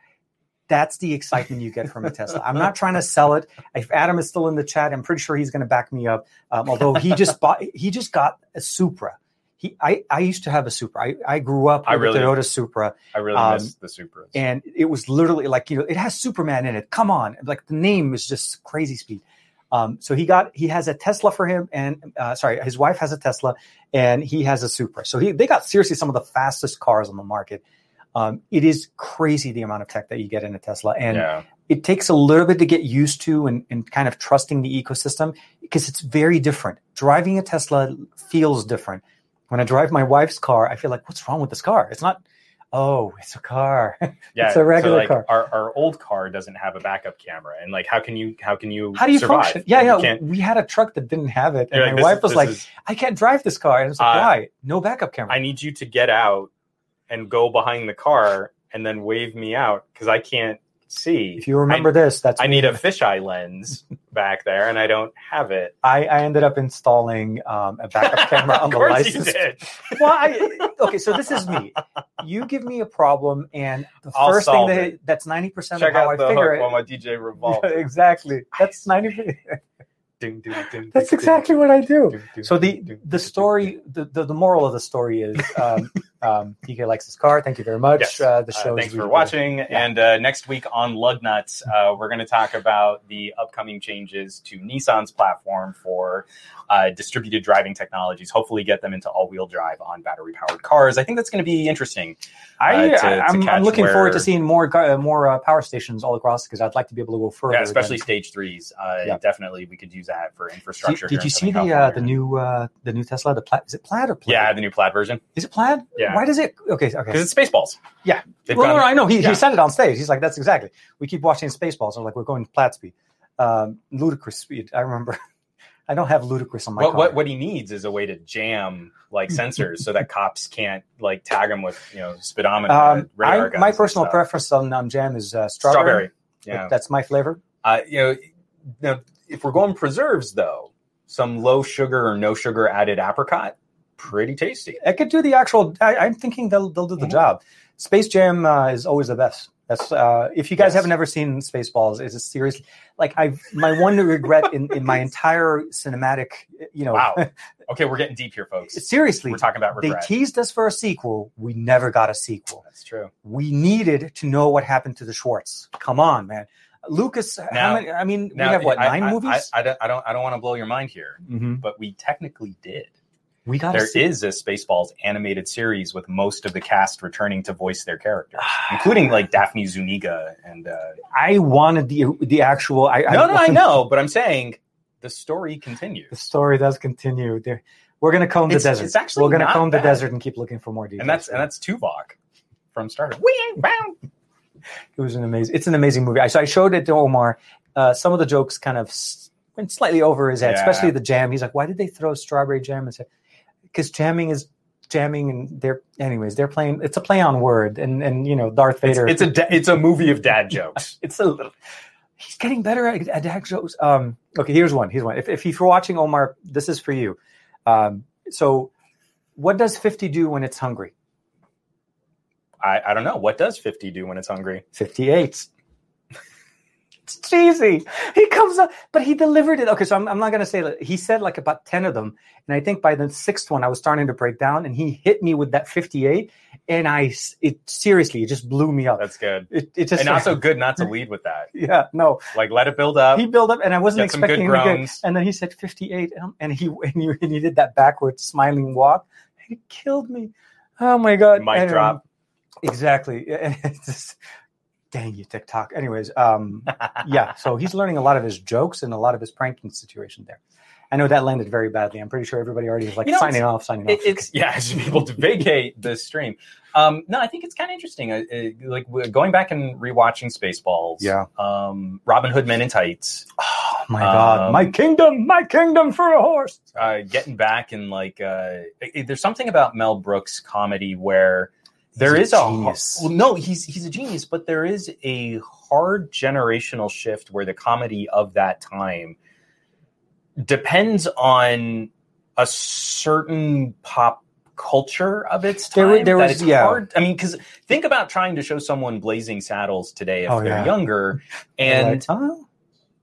that's the excitement you get from a Tesla. I'm not trying to sell it. If Adam is still in the chat, I'm pretty sure he's going to back me up. Um, although he just bought, he just got a Supra. He, I, I used to have a Supra. I, I grew up I with really- a Toyota Supra, I really um, miss the Supras. and it was literally like you know it has Superman in it. Come on, like the name is just crazy speed. Um, so he got he has a Tesla for him, and uh, sorry, his wife has a Tesla, and he has a Supra. So he they got seriously some of the fastest cars on the market. Um, it is crazy the amount of tech that you get in a Tesla, and yeah. it takes a little bit to get used to and, and kind of trusting the ecosystem because it's very different. Driving a Tesla feels different. When I drive my wife's car, I feel like, what's wrong with this car? It's not, oh, it's a car. *laughs* Yeah, It's a regular so like car. Our, our old car doesn't have a backup camera, and like, how can you how can you How do you survive? function? Yeah, yeah. We had a truck that didn't have it, and you're my wife is- was like, is- I can't drive this car. And I was like, Uh, why? No backup camera. I need you to get out and go behind the car and then wave me out because I can't see. if you remember this, that's I need a fisheye lens *laughs* back there, and I don't have it. I, I ended up installing um, a backup *laughs* camera on the license. you did. *laughs* well, I, okay, so this is me. You give me a problem, and the I'll first thing that it. that's ninety percent of how I figure it. while my DJ revolves. exactly. That's ninety. Ding, ding, ding, That's exactly what I do. So the the story, the, the, the moral of the story is, um, um, TK likes his car. Thank you very much. Yes. Uh, the Uh, show. is thanks for watching. And uh, next week on Lug Nuts, uh, we're going to talk about the upcoming changes to Nissan's platform for uh, distributed driving technologies. Hopefully, get them into all-wheel drive on battery-powered cars. I think that's going to be interesting. I, uh, to- I, to I'm, I'm looking forward to seeing more car- uh, more uh, power stations all across because I'd like to be able to go further. Yeah, especially than- stage threes. Uh, Yeah. Definitely, we could use that for infrastructure. did here you see the uh, the new uh, the new Tesla? The Plaid is it Plaid or Plaid? Yeah, the new plaid version is it Plaid? Yeah. Why does it? Okay, okay. because it's Spaceballs. Yeah. They've Well, no, gone- no, I know. He, yeah. he said it on stage. He's like, that's exactly. We keep watching Spaceballs. I'm like, we're going Plaid speed, um, ludicrous speed. I remember. *laughs* I don't have ludicrous on my what, what what he needs is a way to jam like *laughs* sensors so that cops can't like tag him with you know speedometer Um, radar I, guns my personal preference on um, jam is uh, strawberry. strawberry. Yeah, That's my flavor. uh, you know, now if we're going preserves though, some low sugar or no sugar added apricot, pretty tasty. I could do the actual. I, I'm thinking they'll they'll do the Mhm. job. Space Jam uh, is always the best. That's uh, if you guys Yes. haven't ever seen Spaceballs, it's a seriously like I my one regret in, in my *laughs* entire cinematic. You know, Wow. *laughs* Okay, we're getting deep here, folks. seriously, We're talking about they teased us for a sequel. We never got a sequel. That's true. We needed to know what happened to the Schwartz. Come on, man. Lucas, Now- how many? I mean, Now, we have what I, nine I, movies? I, I, don't, I don't. I don't want to blow your mind here, Mhm. but we technically did. We got There a is a Spaceballs animated series with most of the cast returning to voice their characters, *sighs* including like Daphne Zuniga and. Uh, I wanted the the actual. I, no, no, I I know, but I'm saying the story continues, The story does continue. There, we're going to comb the It's- desert. it's actually we're going to not comb the desert and keep looking for more details. and that's and that's Tuvok from Star Trek. It was an amazing. It's an amazing movie. I, so I showed it to Omar. Uh, some of the jokes kind of went slightly over his head, Yeah. especially the jam. He's like, "Why did they throw strawberry jam?" And because jamming is jamming, and they're anyways they're playing. It's a play on word, and and you know Darth Vader. it's a it's a movie of dad *laughs* jokes. it's a little. He's getting better at, at dad jokes. Um, okay, here's one. Here's one. If, if you're watching Omar, this is for you. Um, so, what does 50 do when it's hungry? I, I don't know what does 50 do when it's hungry. 58. It's cheesy. He comes up, but he delivered it. Okay, so I'm, I'm not going to say that. He said like about 10 of them. And I think by the sixth one, I was starting to break down and he hit me with that 58. And I it seriously, it just blew me up. That's good, It, it just, and also *laughs* good not to lead with that. yeah, no, Like let it build up. he built up and I wasn't good expecting get, and then he said 58 and, and he, *laughs* and he, and he did that backwards smiling walk. He killed me. Oh my God. Mic And, um, drop. Exactly. And *laughs* it's just, dang you, TikTok. Anyways, um, yeah. So he's *laughs* learning a lot of his jokes and a lot of his pranking situation there. I know that landed very badly. I'm pretty sure everybody already is like You know, signing off, signing It, off. it's *laughs* yeah, I should be able to vacate the stream. Um, no, I think it's kind of interesting. Uh, uh, like going back and rewatching Spaceballs. Yeah. Um, Robin Hood Men in Tights. oh my God, um, my kingdom, my kingdom for a horse. Uh, getting back and like, uh, there's something about Mel Brooks comedy where there is a a, well, no, he's he's a genius, but there is a hard generational shift where the comedy of that time depends on a certain pop culture of its There time. there that was- it's yeah. hard. I mean, because think about trying to show someone Blazing Saddles today if Oh, they're yeah. younger, *laughs* and Like?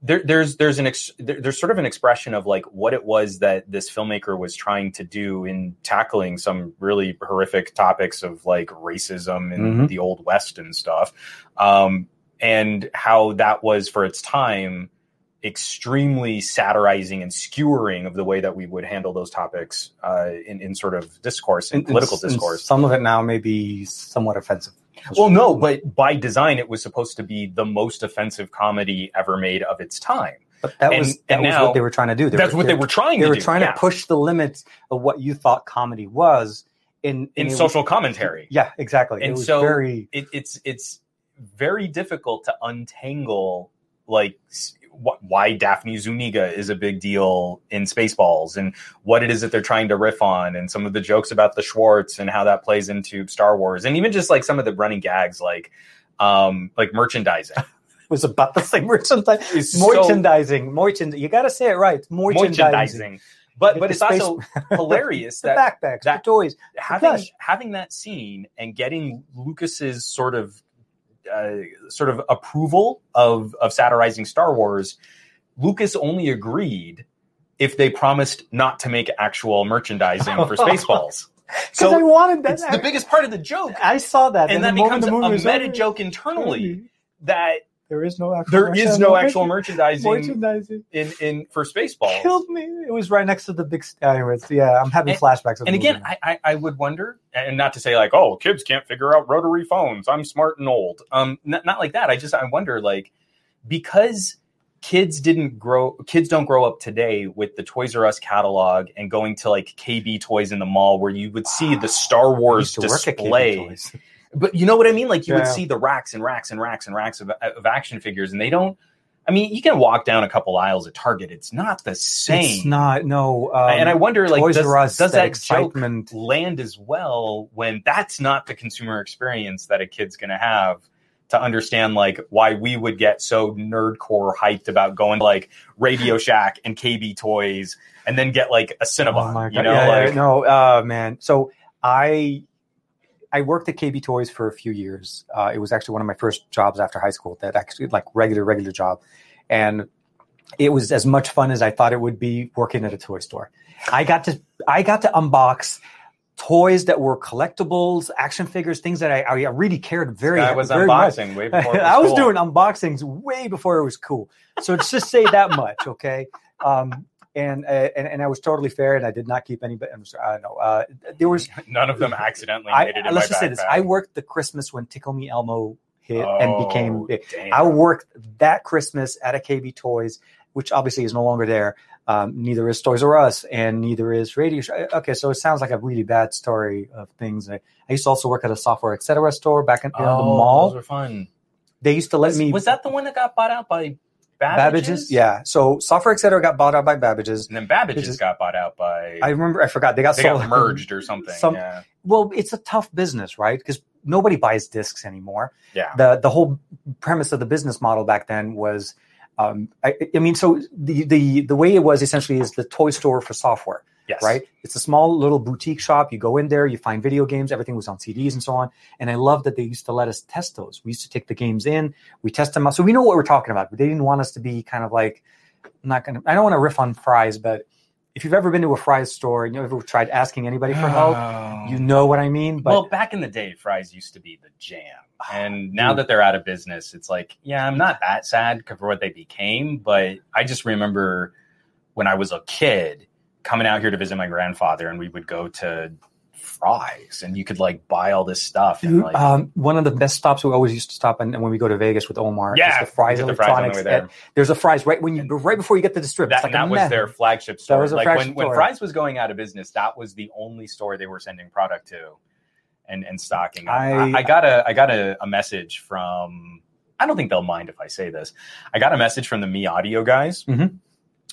There, there's there's an ex, there, there's sort of an expression of like what it was that this filmmaker was trying to do in tackling some really horrific topics of like racism and Mhm. the old west and stuff um, and how that was for its time extremely satirizing and skewering of the way that we would handle those topics uh, in, in sort of discourse in, And- political discourse Some of it now may be somewhat offensive. Well, no, but by design, it was supposed to be the most offensive comedy ever made of its time. But that And- was that was now- what they were trying to do. That's what they were trying to do. They to were do. trying yeah. to push the limits of what you thought comedy was in in was- social commentary. Yeah, exactly. And it was so- very It, it's it's very difficult to untangle like why Daphne Zuniga is a big deal in Spaceballs and what it is that they're trying to riff on and some of the jokes about the Schwartz and how that plays into Star Wars and even just like some of the running gags like um like merchandising. *laughs* was about the same merchandise. Is so- Merchandising, merchand. You got to say it right. Merchandising. merchandising. But but it's space- also *laughs* hilarious The that backpacks, that- the toys. having Gosh. having that scene and getting Lucas's sort of Uh, sort of approval of of satirizing Star Wars, Lucas only agreed if they promised not to make actual merchandising for *laughs* Spaceballs. so I wanted that. It's the biggest part of the joke. I saw that, And and that becomes a meta over, joke internally that There is no actual. there is no merchandising. actual merchandising merchandising. in, in for Spaceballs. Killed me. It was right next to the big. Anyways, yeah, I'm having And- flashbacks. Of And again. I, I, I would wonder, and not to say like, oh, kids can't figure out rotary phones. I'm smart and old. Um, not, not like that. I just I wonder like because kids didn't grow, kids don't grow up today with the Toys R Us catalog and going to like KB Toys in the mall where you would see the Star Wars used to work at KB display. *laughs* But you know what I mean? Like you would see the racks and racks and racks and racks of, of action figures, and they don't. I mean, you can walk down a couple aisles at Target. It's not the same. It's not. No. Um, and I wonder, like, Toys does, does that that joke excitement. land as well when that's not the consumer experience that a kid's going to have to understand like why we would get so nerdcore hyped about going to, like Radio Shack and KB Toys and then get like a Cinnabon, Oh my you know, Yeah, yeah, no, uh, man. So I I worked at KB Toys for a few years. Uh, it was actually one of my first jobs after high school. That actually like regular regular job, and it was as much fun as I thought it would be working at a toy store. I got to I got to unbox toys that were collectibles, action figures, things that I, I really cared very. I was very much. unboxing way before. it *laughs* I was cool. doing unboxings way before it was cool. So let's just say that much, okay? Um, and, uh, and and I was totally fair, and I did not keep any. But I'm sorry, I don't know. Uh, there was. *laughs* None of them accidentally I, made it in let's just say this. I worked the Christmas when Tickle Me Elmo hit and became. Oh, big. damn. I worked that Christmas at a KB Toys, which obviously is no longer there. Um, neither is Toys R Us, and neither is Radio. Sh- Okay, so it sounds like a really bad story of things. I, I used to also work at a software etc. store back in, in the Oh, mall. Those were fun. They used to let Was, me. was that the one that got bought out by Babbage's? Babbage's? Yeah. So Software Etc. got bought out by Babbage's. And then Babbage's is- got bought out by. I remember. I forgot they got they sold got merged or something. Some- yeah. Well, it's a tough business, right? Because nobody buys discs anymore. Yeah. the the whole premise of the business model back then was um, I, I mean so the, the the way it was essentially is the toy store for software Yes. right? It's a small little boutique shop. You go in there you find video games everything was on cds and so on. And i love that they used to let us test those. We used to take the games in we test them out. So we know what we're talking about but they didn't want us to be kind of like I'm not gonna i don't want to riff on Fry's but if you've ever been to a Fry's store and you've ever tried asking anybody for help oh. you know what i mean but well, back in the day, Fry's used to be the jam, and *sighs* now that they're out of business, it's like, yeah, I'm not that sad for what they became, but I just remember when I was a kid coming out here to visit my grandfather, and we would go to Fry's, and you could like buy all this stuff, and like, um, one of the best stops we always used to stop and when we go to Vegas with Omar. yeah, the Fry's the Fry's Electronics. way there. at- there's a Fry's right when you right before you get to the strip. that, it's like that was their flagship store. That was a like flagship when, when store. Fry's was going out of business, that was the only store they were sending product to and, and stocking. I, I- I got a I got a, a message from I don't think they'll mind if I say this. I got a message from the MEE Audio guys Mhm.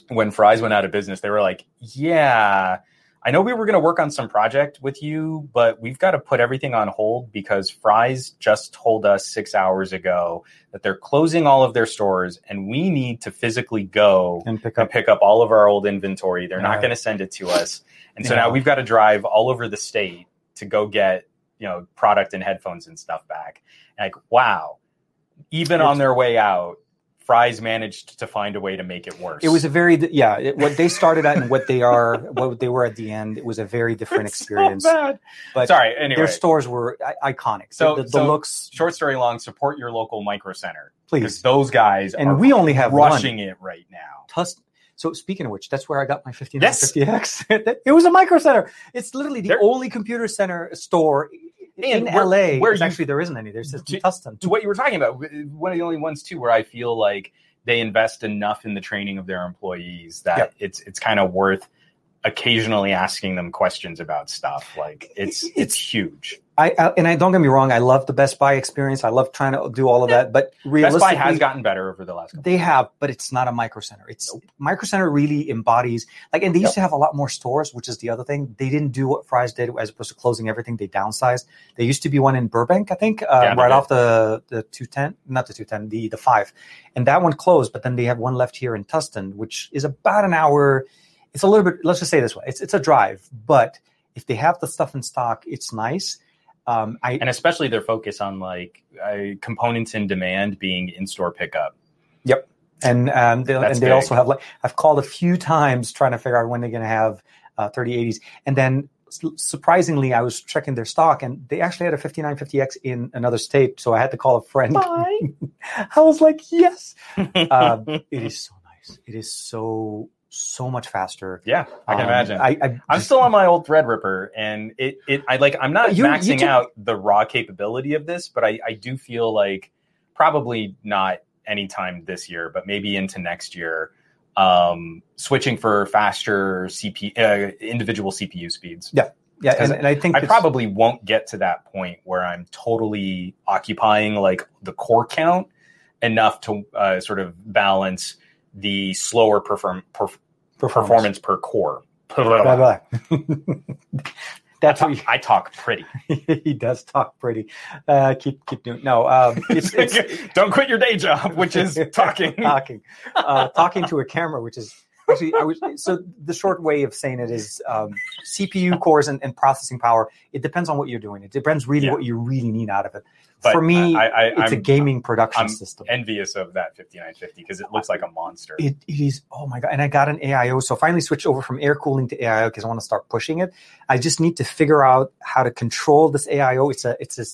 When Fry's went out of business. They were like, "Yeah, I know we were going to work on some project with you, but we've got to put everything on hold because Fry's just told us six hours ago that they're closing all of their stores, and we need to physically go and pick and up. pick up all of our old inventory. They're not going to send it to us, and so Yeah. now we've got to drive all over the state to go get you know product and headphones and stuff back. Like, wow! Even on their way out, Fry's managed to find a way to make it worse. It was a very yeah. It, what they started at and what they are, what they were at the end, it was a very different It's so experience. bad. But Sorry. Anyway, their stores were I- iconic. So- the, the, so- looks, short story long. Support your local micro center because please. those guys are And we only have one. rushing it right now. Tus- so speaking of which, that's where I got my 5950X. *laughs* it was a micro center. It's literally the There- only computer center store in where- LA. where you- actually there isn't any. There's just To- Tustin. to what you were talking about, one of the only ones too where I feel like they invest enough in the training of their employees that Yep. it's it's kind of worth occasionally asking them questions about stuff. Like it's It's- it's huge. I, I and I don't get me wrong. I love the Best Buy experience. I love trying to do all of that. But Best realistically, Buy has gotten better over the last couple. They have, but it's not a micro center. It's micro center really embodies like, and they used Yep. to have a lot more stores, which is the other thing. They didn't do what Fry's did as opposed to closing everything. They downsized. There used to be one in Burbank, I think, uh, Yeah, right off the the two ten, not the two ten, the the five, and that one closed. But then they have one left here in Tustin, which is about an hour. It's a little bit. Let's just say this way: it's it's a drive, but if they have the stuff in stock, it's nice. Um, I and especially their focus on like uh, components in demand being in store pickup. Yep. and um, they, That's and they big. also have like I've called a few times trying to figure out when they're going to have uh, 3080s, and then surprisingly, I was checking their stock, and they actually had a 5950X in another state, so I had to call a friend. *laughs* I was like, yes, *laughs* um, it is so nice. It is so so much faster. yeah, I can Um, imagine. I, I I'm still on my old Threadripper, and it, it I like I'm not You- you maxing took- out the raw capability of this, but I, I do feel like probably not anytime this year, but maybe into next year, um, switching for faster CP uh, individual CPU speeds. yeah, and, and I think I probably won't get to that point where I'm totally occupying like the core count enough to uh, sort of balance the slower perform- perf- performance per core. Blah, blah. *laughs* *laughs* That's I what talk, I talk pretty. he, *laughs* he does talk pretty. Uh, keep keep doing no. Um, it's, it's Don't quit your day job, which is talking. talking, uh, talking to a camera, which is actually I was so the short way of saying it is um, CPU cores and, and processing power. It depends on what you're doing. It depends really Yeah. what you really need out of it. But For me, I, I, it's a I'm gaming production I'm system. envious of that 5950 because it looks like a monster. It, it is oh my god and i got an aio so finally switched over from air cooling to aio because i want to start pushing it i just need to figure out how to control this aio it's a it's a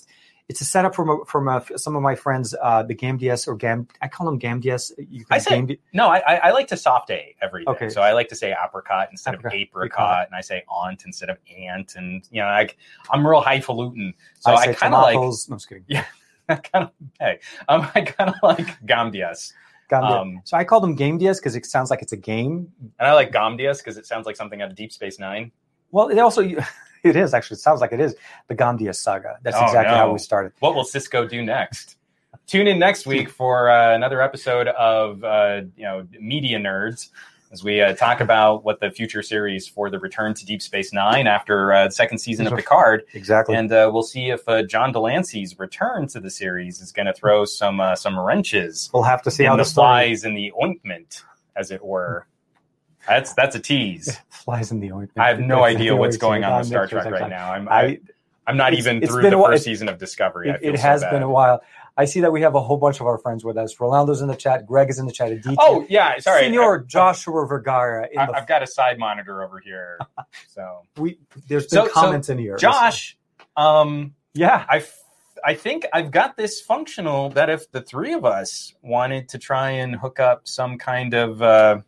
it's a setup from a, from a, some of my friends uh the gamds or gam i call them gamds you I say Gamd- No, I, I, I like to soft A everything. Okay. So I like to say apricot instead Apricot, of apricot, and I say aunt instead of ant, and you know, like I'm real highfalutin. So I, say kind of like, no, I'm just kidding. *laughs* I kind of, hey, um, *laughs* I kind of like gamdias, Gamdia. Um, so I call them gamdias because it sounds like it's a game. and I like gamdias because it sounds like something out of Deep Space Nine. Well, it also *laughs* it is actually. It sounds like it is the Gamdia saga. That's Oh, exactly how we started. What will Sisko do next? Tune in next week for uh, another episode of uh, you know Media Nerds as we uh, talk about what the future series for the return to Deep Space Nine after uh, the second season of Picard, Exactly. and uh, we'll see if uh, John de Lancie's return to the series is going to throw some uh, some wrenches we'll have to see how the the flies in the ointment, as it were. That's that's a tease. flies in the ointment. I have no That's idea what's going on with Star Trek right now. I'm I I, I'm not even through the first season of Discovery. I It, it so has bad. been a while. I see that we have a whole bunch of our friends with us. Rolando's in the chat. Greg is in the chat. Aditya. Oh yeah, sorry. Senor I- Joshua Vergara. In I, the, I've got a side monitor over here. *laughs* So we, there's been So- so, comments in here. Josh, um, Yeah. I f- I think I've got this functional that if the three of us wanted to try and hook up some kind of uh,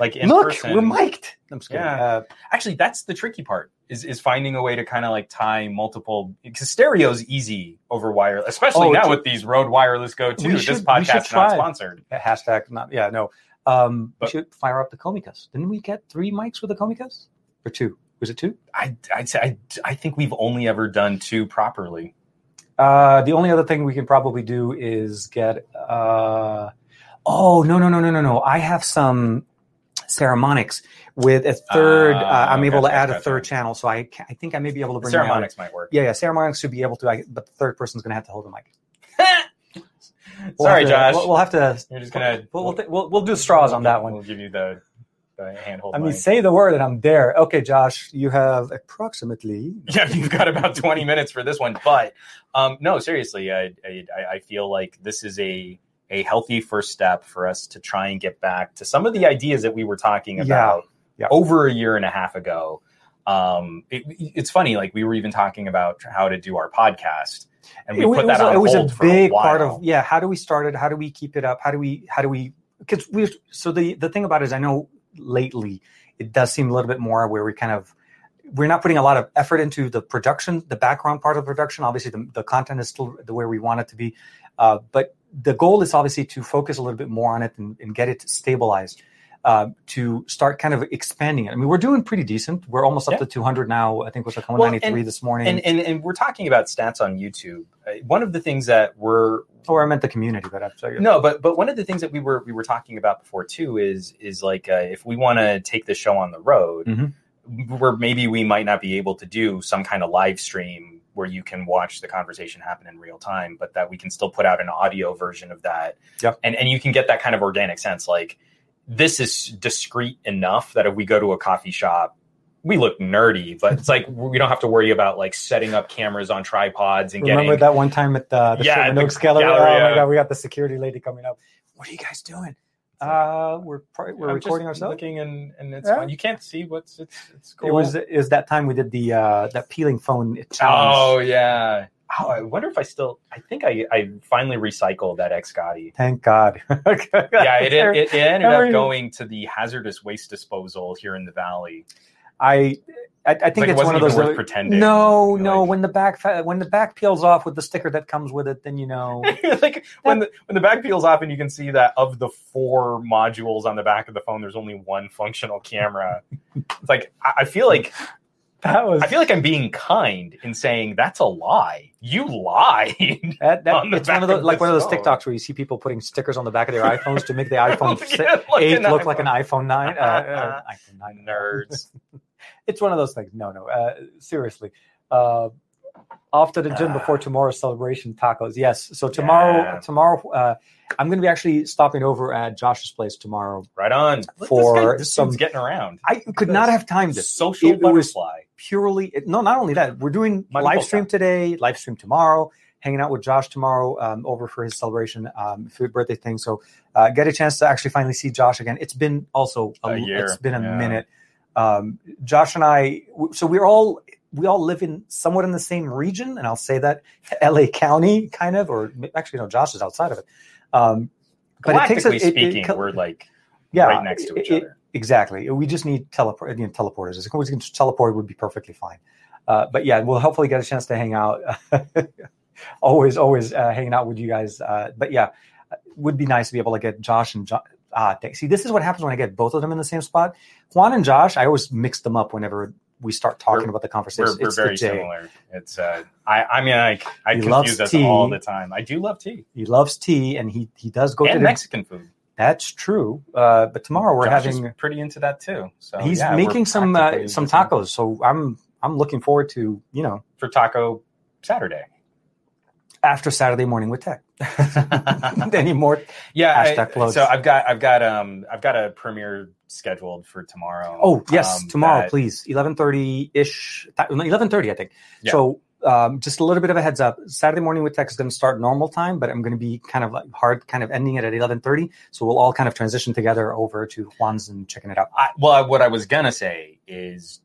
like in Look, person, we're mic'd. I'm just kidding. Yeah. Uh, actually that's the tricky part is is finding a way to kind of like tie multiple because stereo's easy over wireless, especially Oh, now with these Rode Wireless go to. This podcast not sponsored. hashtag not. Yeah. No. Um, But- we should fire up the Comicas. Didn't we get three mics with the Comicas? Or two? Was it two? I I'd say I, I think we've only ever done two properly. Uh, the only other thing we can probably do is get. Uh, oh no no no no no no! I have some Saramonics with a third. uh, Ah, I'm able gotcha, to add a gotcha. third channel, so I I think I may be able to bring. Saramonics might work. Yeah, yeah, Saramonics should be able to, I, but the third person's going to have to hold the mic. *laughs* We'll Sorry, to- Josh. We'll, we'll have to. You're just gonna We'll we'll, we'll, we'll do straws on that one. We'll give you the the handhold. I mean, mic. say the word and I'm there. Okay, Josh, you have approximately. *laughs* yeah, you've got about 20 minutes for this one. But um, no, seriously, I, I, I feel like this is a a healthy first step for us to try and get back to some of the ideas that we were talking about Yeah. over a year and a half ago. Um, it, it's funny, like we were even talking about how to do our podcast, and we it, put it that was, on a, it was hold a a big while. part of yeah. How do we start it? How do we keep it up? How do we how do we because we so the the thing about it is I know lately it does seem a little bit more where we kind of we're not putting a lot of effort into the production, the background part of production. Obviously, the, the content is still the way we want it to be, uh, but the goal is obviously to focus a little bit more on it and, and get it stabilized. Uh, to start kind of expanding it. I mean, we're doing pretty decent. We're almost up Yeah. to 200 now. I think was like Well, 193 and- this morning. And, and and we're talking about stats on YouTube. Uh, One of the things that we're or I meant the community, but I'm sorry. no, but but one of the things that we were we were talking about before too is is like uh, if we want to take the show on the road, Mhm. where maybe we might not be able to do some kind of live stream where you can watch the conversation happen in real time, but that we can still put out an audio version of that, Yep. and and you can get that kind of organic sense. Like this is discreet enough that if we go to a coffee shop. We look nerdy, but it's like we don't have to worry about like setting up cameras on tripods and Remember getting Remember that one time at the, the Yeah, Sherman Oaks Galleria? Oh my god, we got the security lady coming up. What are you guys doing? Uh, we're we're I'm just recording ourselves. Looking and, and it's Yeah. fine. You can't see what's it's it's cool. It was it was that time we did the uh, that peeling phone challenge. Oh yeah. Oh, I wonder if I still. I think I I finally recycled that Xgody. Thank God. *laughs* Yeah, it, it, it ended up going to the hazardous waste disposal here in the valley. I I, I think Like, it it's one of those. worth that- pretending. No, no. Like- when the back fa- when the back peels off with the sticker that comes with it, then you know. *laughs* like when the when the back peels off and you can see that of the four modules on the back of the phone, there's only one functional camera. it's like I, I feel like *laughs* That was I feel like I'm being kind in saying that's a lie. You lied. *laughs* that, that on the it's one of of like one of those phone. TikToks where you see people putting stickers on the back of their iPhones to make the iPhone si- Yeah, like eight look like an iPhone. iPhone nine. Uh, uh, iPhone nine Nerds. It's one of those things. No, no. Uh, seriously. Uh, off to the gym before tomorrow's celebration tacos. Yes. So tomorrow, Yeah. tomorrow, uh, I'm going to be actually stopping over at Josh's place tomorrow. Right on. For this, guy, this some- getting around. I could not have timed it. Social It was- butterfly. Purely, it- no, not only that, we're doing Michael live Polka. stream today, live stream tomorrow, hanging out with Josh tomorrow um, over for his celebration, um, for birthday thing. So uh, get a chance to actually finally see Josh again. It's been also A year, It's been a yeah. minute. Um, Josh and I, so we're all we all live in somewhat in the same region, and I'll say that *laughs* L.A. County, kind of, or actually no, Josh is outside of it. Um, but it takes a, it- it speaking, co- we're like yeah, right next to each it- other. Exactly. We just need teleport, you know, teleporters. If we can teleport, would be perfectly fine. Uh, but yeah, we'll hopefully get a chance to hang out. *laughs* always, always uh, hanging out with you guys. Uh, but yeah, would be nice to be able to get Josh and John. Ah, dang. see, this is what happens when I get both of them in the same spot. Juan and Josh, I always mix them up whenever we start talking We're- about the We're, conversation. we're It's very similar. It's uh, I I mean I I He confuse loves us tea. all the time. I do love tea He loves tea, and he he does go to and the, Mexican food. That's true. Uh, but tomorrow we're Josh is having. pretty into that too. So he's yeah, making some uh, some tacos, so I'm I'm looking forward to you know for Taco Saturday. After Saturday morning with tech. *laughs* *laughs* Any more? Yeah, Hashtag I- so I've got I've got um I've got a premiere scheduled for tomorrow. Oh yes, um, tomorrow, that- please. Eleven thirty ish. Eleven thirty, I think. Yeah. So um, just a little bit of a heads up. Saturday morning with tech is going to start normal time, but I'm going to be kind of like hard, kind of ending it at eleven thirty. So we'll all kind of transition together over to Juan's and checking it out. I, well, what I was gonna say is,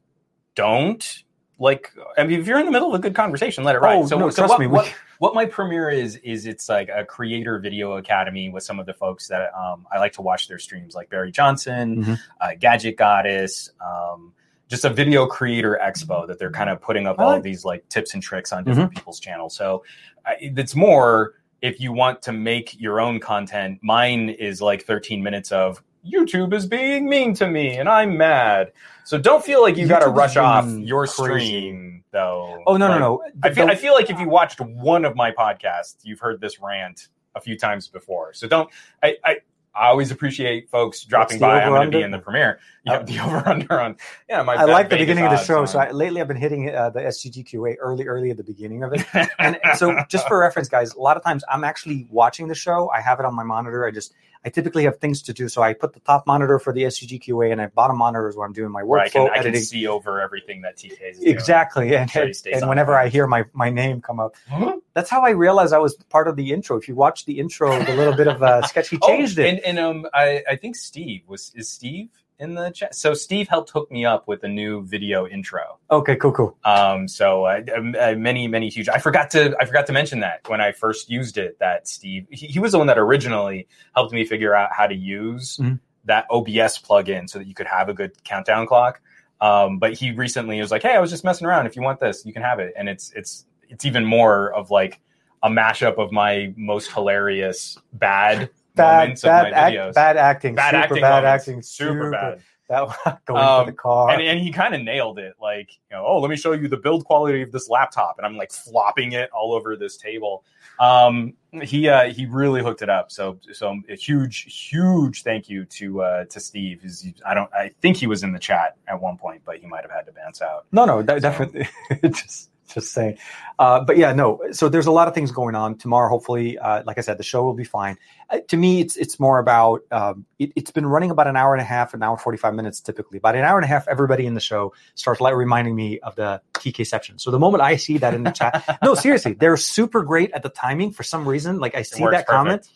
don't like. I mean, if you're in the middle of a good conversation, let it ride. Oh, so, no, so trust what, me, what, what my premiere is is it's like a creator video academy with some of the folks that um, I like to watch their streams, like Barry Johnson, Mhm. uh, Gadget Goddess. Um, just a video creator expo that they're kind of putting up all of these like tips and tricks on different people's channels. So uh, it's more if you want to make your own content. Mine is like 13 minutes of YouTube is being mean to me and I'm mad. So don't feel like you got to rush off your crazy. stream though. Oh no, Like, no, no. I feel, I feel like if you watched one of my podcasts, you've heard this rant a few times before. So don't. I I, I always appreciate folks dropping by. I'm going to be in the premiere. You have the over under on. Yeah, my I like the beginning of the show. on- So I, lately, I've been hitting uh, the SGGQA early, early at the beginning of it. and so *laughs* just for reference guys a lot of times i'm actually watching the show i have it on my monitor i just i typically have things to do so i put the top monitor for the sggqa and i bottom monitor is where i'm doing my where I can, workflow I can see over everything that TK is doing. exactly and, Sure and, and whenever point. i hear my my name come up Huh? that's how i realized i was part of the intro if you watch the intro the little bit of uh, sketch he *laughs* changed oh, it And, and um, I, I think Steve was is Steve in the chat. So Steve helped hook me up with a new video intro. okay cool cool Um, so uh, uh, many, many huge. I forgot to I forgot to mention that when I first used it. That Steve, he, he was the one that originally helped me figure out how to use Mhm. that OBS plugin so that you could have a good countdown clock. Um, but he recently was like, "Hey, I was just messing around. If you want this, you can have it." And it's it's it's even more of like a mashup of my most hilarious bad, bad bad act, bad acting Bad super acting bad moments. acting super bad. that *laughs* going Um, to the car and, and he kind of nailed it. Like, you know, oh, let me show you the build quality of this laptop, and I'm like flopping it all over this table. Um, he uh, he really hooked it up. So so a huge huge thank you to uh, to Steve. He's, I don't I think he was in the chat at one point, but he might have had to bounce out. No, no, de- definitely. *laughs* just, just saying. Uh, but yeah, no. So there's a lot of things going on tomorrow. Hopefully, uh, like I said, the show will be fine. Uh, to me, it's it's more about. Um, it, it's been running about an hour and a half, an hour forty five minutes typically. About an hour and a half, everybody in the show starts like reminding me of the TK section. So the moment I see that in the chat, *laughs* no, seriously, they're super great at the timing for some reason. Like I see that comment.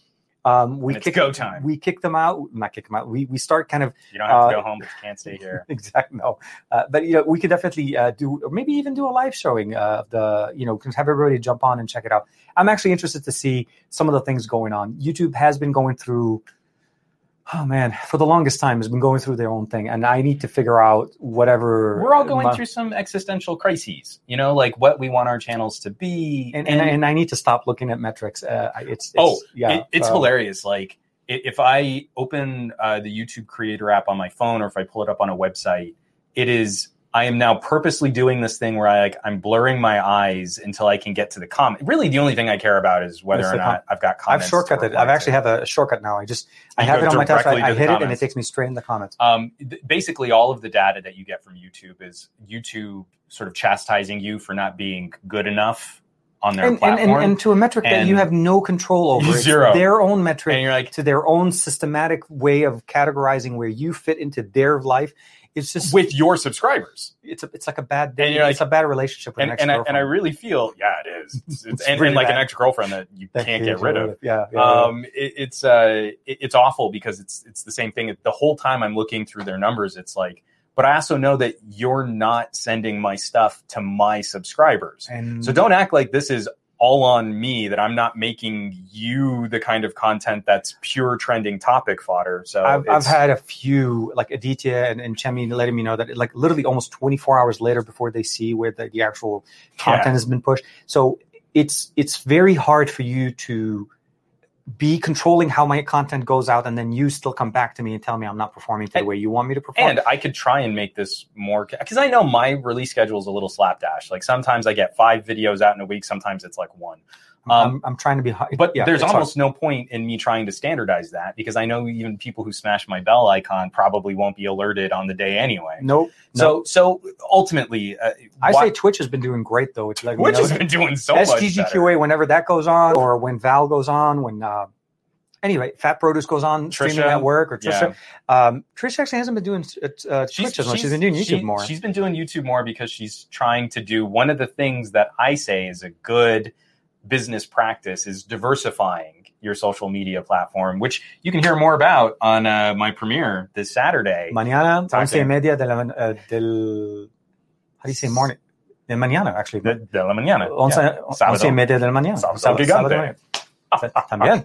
Um, we it's kick go time. We kick them out. Not kick them out. We we start kind of You don't have to Uh, go home, but you can't stay here. *laughs* exactly no, uh, but you know we could definitely uh, do or maybe even do a live showing of the you know can have everybody jump on and check it out. I'm actually interested to see some of the things going on. YouTube has been going through. Oh man, for the longest time has been going through their own thing, and I need to figure out whatever We're all going my- through some existential crises. You know, like what we want our channels to be. and, and, and I need to stop looking at metrics. Uh, it's, it's Oh, yeah, it, it's so- hilarious. Like if I open uh, the YouTube Creator app on my phone, or if I pull it up on a website, it is. I am now purposely doing this thing where I like I'm blurring my eyes until I can get to the comment. Really, the only thing I care about is whether or the com- not I've got comments. I've comments. shortcutted. I've actually to. have a shortcut now. I just I have it on my touch. I, I hit it and it takes me straight in the comments. Um, th- basically, all of the data that you get from YouTube is YouTube sort of chastising you for not being good enough on their And, and, platform. and, and to a metric that you have no control over. It's Zero. their own metric. and you're like, to their own systematic way of categorizing where you fit into their life. It's just with your subscribers. it's a, it's like a bad day. And you're it's a bad relationship with and, an I ex-girlfriend. and I really feel yeah it is *laughs* It's, It's and, really and like an ex girlfriend that you That can't get rid of. Yeah, yeah, yeah. Um, it, it's uh, it, it's awful because it's it's the same thing. The whole time I'm looking through their numbers, it's like, but I also know that you're not sending my stuff to my subscribers. and So don't act like this is all on me that I'm not making you the kind of content that's pure trending topic fodder. So I've, I've had a few like Aditya and, and Chemi letting me know that like literally almost 24 hours later before they see where the, the actual content Yeah. has been pushed. So it's it's very hard for you to be controlling how my content goes out and then you still come back to me and tell me I'm not performing to the way you want me to perform. And I could try and make this more because I know my release schedule is a little slapdash. Like sometimes I get five videos out in a week, sometimes it's like one. I'm, um, I'm trying to be. But yeah, there's it's hard. almost no point in me trying to standardize that because I know even people who smash my bell icon probably won't be alerted on the day anyway. nope. So so ultimately, uh, I why- say Twitch has been doing great though. It's like know, has been doing so much better. SGGQA whenever that goes on, or when Val goes on, when uh, anyway Fat Produce goes on streaming at work, or Trisha. Yeah. Um, Trish actually hasn't been doing uh, uh, Twitch as much. She's been doing YouTube she- more. She's been doing YouTube more because she's trying to do one of the things that I say is a good business practice is diversifying your social media platform, which you can hear more about on uh, my premiere this Saturday. Mañana, once y media de la, uh, del. How do you say morning? De mañana, actually. de, de la mañana. once, Yeah. once y media de la mañana. Sábado Sábado- sábado. También.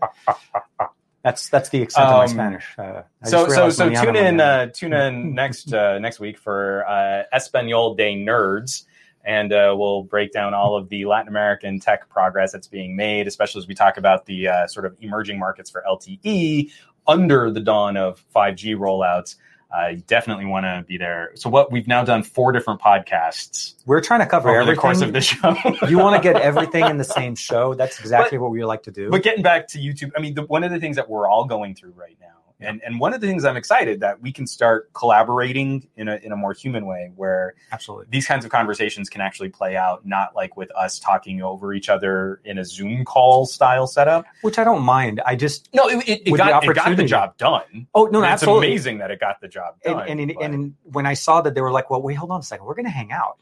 That's that's the extent of my Um, Spanish. Uh, So so so mañana, tune in mañana. uh, tune in next uh, next week for uh, Espanol Day Nerds, and uh, we'll break down all of the Latin American tech progress that's being made, especially as we talk about the uh, sort of emerging markets for LTE under the dawn of 5G rollouts. Uh, you definitely want to be there. So what we've now done four different podcasts We're trying to cover over everything. the course of the show. *laughs* you want to get everything in the *laughs* same show. That's exactly what we like to do. But getting back to YouTube, I mean, the, one of the things that we're all going through right now, and, and one of the things I'm excited that we can start collaborating in a, in a more human way where Absolutely. these kinds of conversations can actually play out, not like with us talking over each other in a Zoom call style setup. Which I don't mind. I just No, it, it, it, With the got, it got the job done. oh no, no it's absolutely. amazing that it got the job And done. and, and, but- and when I saw that they were like, well, wait, hold on a second, we're going to hang out.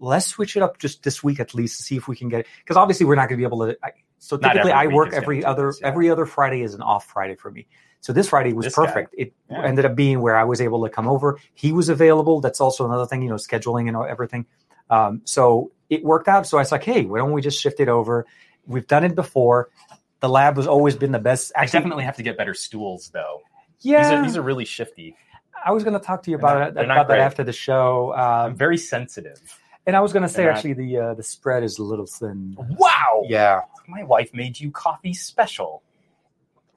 Let's switch it up just this week at least to see if we can get it. Because obviously we're not going to be able to. I, so typically, I work every other this, yeah. every other Friday is an off Friday for me. So this Friday was This guy. perfect. It Yeah. ended up being where I was able to come over. He was available. That's also another thing, you know, scheduling and everything. Um, so it worked out. So I was like, hey, why don't we just shift it over? We've done it before. The lab has always been the best. I Actually, definitely have to get better stools, though. yeah. These, are, these are really shifty. I was going to talk to you about not- it about that after the show. I'm Um, very sensitive. and I was going to say not- actually the uh, the spread is a little thin. Wow. Yeah, My wife made you coffee special.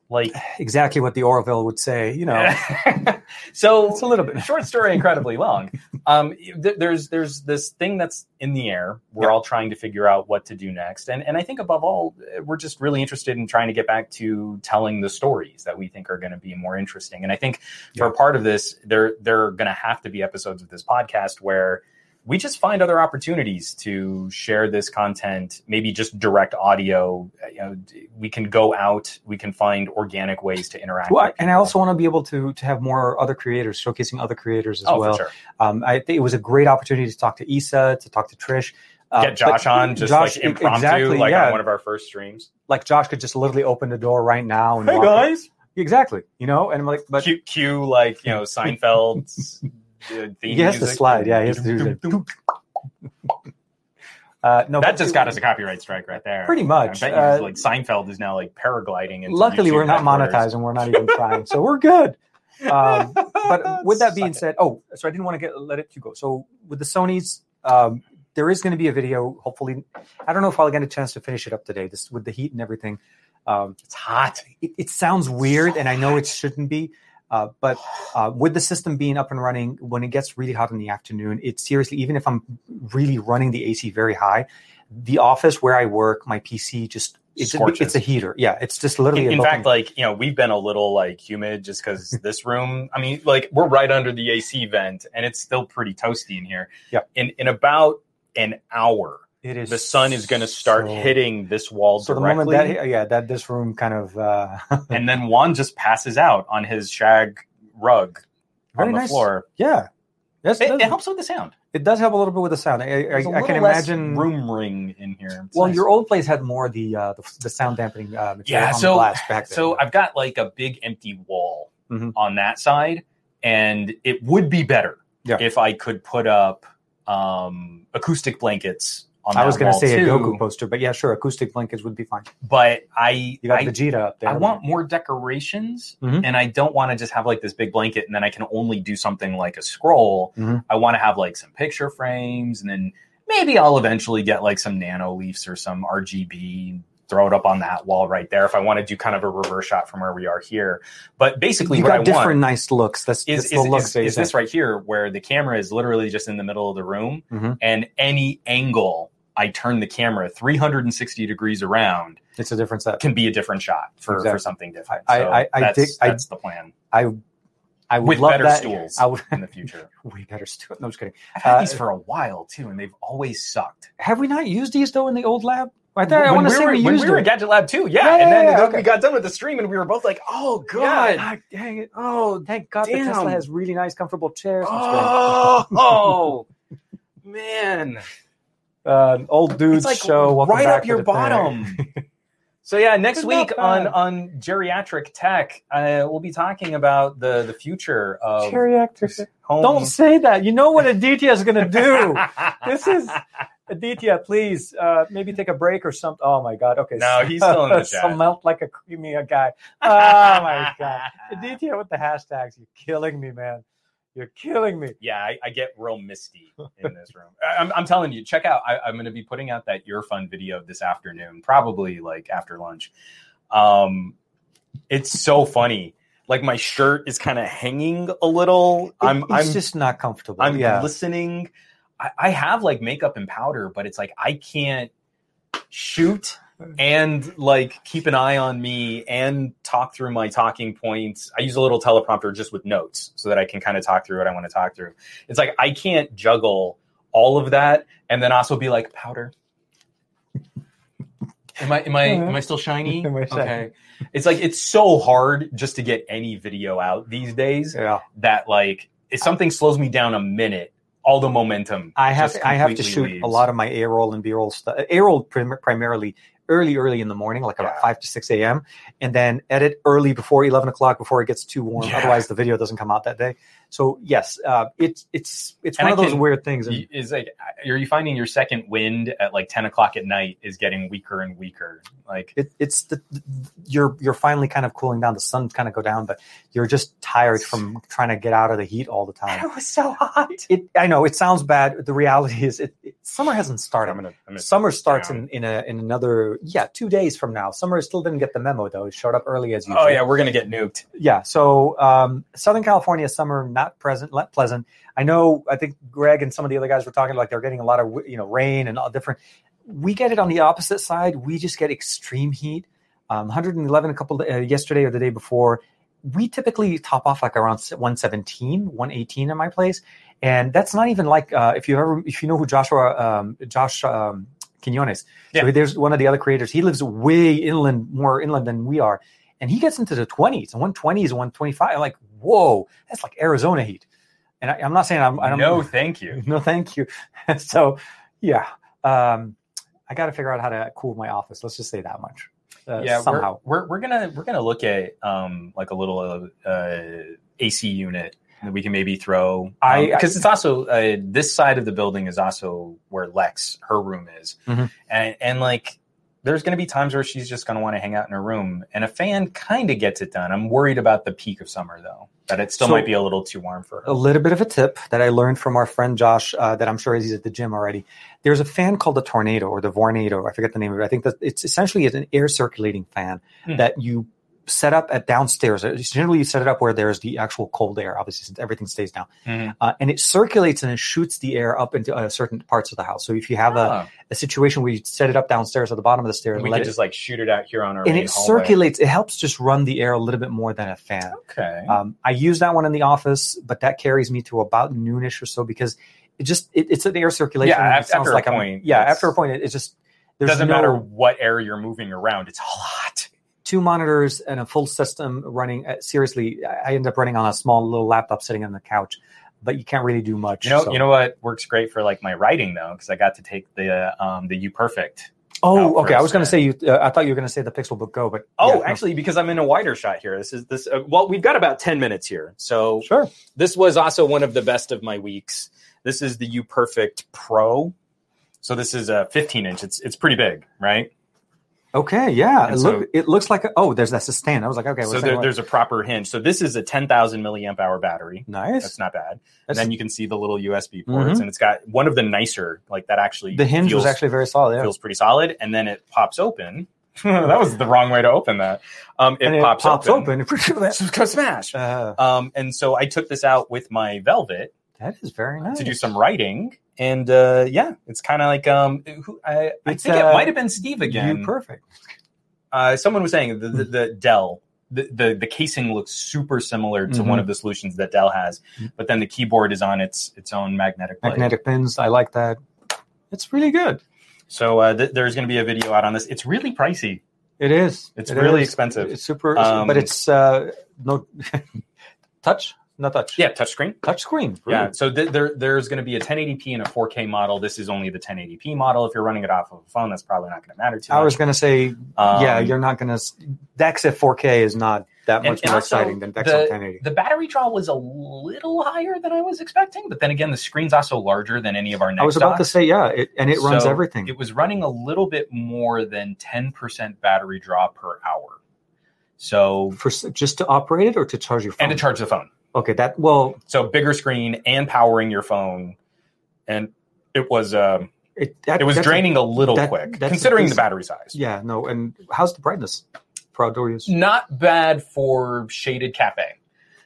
Like, *sighs* exactly what the Orville would say. You know, *laughs* so it's a little bit. short story incredibly long *laughs* um, th- there's there's this thing that's in the air we're Yeah. all trying to figure out what to do next and and i think above all we're just really interested in trying to get back to telling the stories that we think are going to be more interesting and i think for Yeah. a part of this there there are going to have to be episodes of this podcast where we just find other opportunities to share this content maybe just direct audio you know we can go out we can find organic ways to interact Well, with and I also want to be able to to have more other creators showcasing other creators as oh well. for sure Um, I think it was a great opportunity to talk to Issa, to talk to Trish. Uh, Get Josh on just Josh- like impromptu, exactly, like yeah. on one of our first streams. like Josh could just literally open the door right now and walk in. exactly, you know, and I'm like, but cue, cue like you know Seinfeld's *laughs* uh, theme he has to music. slide. Yeah, he has to do that. *laughs* *laughs* Uh, no, that just got us a copyright strike right there. Pretty much. I bet Uh, you, like Seinfeld is now like paragliding. Into Luckily, YouTube we're not monetizing. We're not even trying, so we're good. *laughs* Um, but with that being said, oh, so I didn't want to get let it too go. So with the Sony's, um, there is going to be a video. Hopefully, I don't know if I'll get a chance to finish it up today. This with the heat and everything. Um, it's hot. it, it sounds weird, and I know it shouldn't be. Uh, but uh, with the system being up and running, when it gets really hot in the afternoon, it seriously, even if I'm really running the AC very high, the office where I work, my PC just it's, Scorches. it's a heater. Yeah, it's just literally. In, in fact, like you know, we've been a little like humid just because *laughs* this room. I mean, like we're right under the AC vent, and it's still pretty toasty in here. Yeah. In in about an hour, it is the sun is going to start so- hitting this wall So the directly, moment that yeah, that this room kind of uh, *laughs* and then Juan just passes out on his shag rug Very on the nice. floor. yeah, yes, It, it, it helps with the sound. it does help a little bit with the sound. I, can imagine. room ring in here. It's well, nice. your old place had more the uh, the, the sound dampening uh, material yeah on the so glass back then. so i've got like a big empty wall Mhm. on that side and it would be better Yeah. if i could put up um acoustic blankets I was going to say a too, Goku poster, but yeah, sure, acoustic blankets would be fine. but i You got I, Vegeta up there. I want more decorations Mhm. and i don't want to just have like this big blanket and then i can only do something like a scroll Mhm. i want to have like some picture frames and then maybe i'll eventually get like some nano leafs or some rgb throw it up on that wall right there if i want to do kind of a reverse shot from where we are here but basically you what got i different want nice looks. That's, is, that's is, the look is, this right here where the camera is literally just in the middle of the room Mhm. and any angle I turn the camera 360 degrees around It's a different set. can be a different shot for, for something different. I- So I- I that's, dig- I- the plan. I I would With love better that. stools I would in the *laughs* future. way better stool. No, just kidding. I've had Uh, these for a while too, and they've always sucked. Have we not used these though in the old lab? I, thought, I want to we say were, we when used we were at Gadget Lab too, yeah. Yeah, and then, yeah, okay. we got done with the stream, and we were both like, "Oh God, Yeah, ah, dang it! Oh, thank God Damn. the Tesla has really nice, comfortable chairs. Kidding. oh, *laughs* man." Uh, old dudes it's like show welcome right back up your bottom. *laughs* so yeah, next It's week on on geriatric tech, uh, we'll be talking about the the future of Geriatric. home. Don't say that. You know what Aditya is going to do. *laughs* This is- Aditya, please, uh, maybe take a break or something. Oh my God. Okay. No, he's still in the *laughs* chat. so melt like a creamy guy. Oh my God. Aditya with the hashtags. You're killing me, man. You're killing me. yeah, I, I get real misty in this room. *laughs* I, I'm, I'm telling you, check out. I, I'm going to be putting out that EarFun video this afternoon, probably like after lunch. Um, it's so funny. Like my shirt is kind of hanging a little. I'm it's I'm just not comfortable. I'm yeah. listening. I, I have like makeup and powder, but it's like I can't shoot and like keep an eye on me and talk through my talking points. I use a little teleprompter just with notes so that I can kind of talk through what I want to talk through. It's like I can't juggle all of that and then also be like powder. Am I am I am I still shiny? *laughs* Am I shiny? Okay. It's like it's so hard just to get any video out these days Yeah. that like if something slows me down a minute, all the momentum. I have I have to shoot leaves. a lot of my A roll and B roll stuff. A roll prim- primarily early, early in the morning, like about Yeah. five to six a.m., and then edit early before eleven o'clock before it gets too warm. Yeah. Otherwise, the video doesn't come out that day. So yes, uh, it's it's it's And one I of those can- weird things. And Is like, are you finding your second wind at like ten o'clock at night is getting weaker and weaker? Like, it, it's the, you're you're finally kind of cooling down. The sun's kind of go down, but you're just tired from trying to get out of the heat all the time. It was so hot. It I know it sounds bad. The reality is, it, it summer hasn't started. I'm gonna, I'm gonna Summer starts down. in, in a in another yeah two days from now. Summer still didn't get the memo though. It showed up early as usual. Oh yeah, we're gonna get nuked. yeah. So um, Southern California summer not present, not pleasant. I know. I think Greg and some of the other guys were talking like they're getting a lot of you know rain and all different. We get it on the opposite side. We just get extreme heat. Um, 111 a couple uh, yesterday or the day before. We typically top off like around 117, 118 in my place, and that's not even like uh, if you ever if you know who Joshua um, Josh um, Quinones. Yeah. So there's one of the other creators. He lives way inland, more inland than we are, and he gets into the 20s, 120s, 125. I'm like, whoa, that's like Arizona heat. And I, I'm not saying I'm, I don't no, *laughs* thank you. no, thank you. *laughs* so, yeah, Um, I got to figure out how to cool my office. Let's just say that much. Uh, yeah, somehow. We're, we're we're gonna we're gonna look at um like a little uh, AC unit that we can maybe throw. I- because it's also uh, this side of the building is also where Lex her room is, Mhm. and and like there's going to be times where she's just going to want to hang out in her room, and a fan kind of gets it done. I'm worried about the peak of summer though, that it still So- might be a little too warm for her. a little bit of a tip that I learned from our friend Josh uh, that I'm sure he's at the gym already. There's a fan called the Tornado or the Vornado. I forget the name of it. I think that it's essentially an air circulating fan Hmm. that you set up at downstairs. It's Generally, you set it up where there's the actual cold air. Obviously, since everything stays down, Mhm. uh, and it circulates and it shoots the air up into uh, certain parts of the house. So if you have a, Ah, a situation where you set it up downstairs at the bottom of the stairs, we let it- just like shoot it out here on our and it hallway. circulates. It helps just run the air a little bit more than a fan. Okay. Um, I use that one in the office, but that carries me to about noonish or so because it just it, it's an air circulation. Yeah, and it sounds after a like I'm- point, yeah, after a point, it, it just there's doesn't no matter what air you're moving around; it's a lot. Two monitors and a full system running. Uh, seriously, I end up running on a small little laptop sitting on the couch, but you can't really do much. You know, so- you know what works great for like my writing though, because I got to take the um, the UPERFECT. Oh, okay. I was going to say you. Uh, I thought you were going to say the Pixel Book Go, but Oh, yeah, no. actually, because I'm in a wider shot here. This is this. Uh, well, we've got about ten minutes here, so sure. this was also one of the best of my weeks. This is the UPERFECT Pro. So this is a 15 inch. It's it's pretty big, right? Okay, yeah. It, so- look, it looks like a, oh, there's that's a stand. I was like, okay, so there, there's a proper hinge. So this is a 10,000 milliamp hour battery. nice. That's not bad. And then you can see the little USB ports, Mhm. and it's got one of the nicer, like that actually. the hinge feels, was actually very solid. Yeah. feels pretty solid, and then it pops open. *laughs* that was the wrong way to open that. Um, it, and pops, open. open. *laughs* Smash. uh, Um, and so I took this out with my Velvet that is very nice. to do some writing, and uh, yeah, it's kind of like um, who, I, I think uh, it might have been Steve again. UPERFECT. uh, someone was saying the, the, the *laughs* Dell. The, the the casing looks super similar to Mhm. one of the solutions that Dell has, Mhm. but then the keyboard is on its its own magnetic plate. Magnetic pins. I like that. It's really good. So uh, th- there's going to be a video out on this. It's really pricey. It is. It's It really is. expensive. It's super, Um, but it's uh, no *laughs* touch, not touch. Yeah, touchscreen. touch screen. Yeah, so th- there there's going to be a 1080p and a 4K model. This is only the 1080p model. If you're running it off of a phone, that's probably not going to matter too I much. was going to say, Um, yeah, you're not going to. DeX at 4K is not that much and more also exciting than DeX the- on 1080. The battery draw was a little higher than I was expecting, but then again, the screen's also larger than any of our next I was about to say, yeah, it, and it runs So everything. It was running a little bit more than 10% battery draw per hour. So, For just to operate it or to charge your phone. and to charge the phone. Okay, that well, So bigger screen and powering your phone, and it was um, it that, it was that's a- draining a, little that- quick considering the battery size. yeah, no, and how's the brightness for outdoor use? Not bad for shaded cafe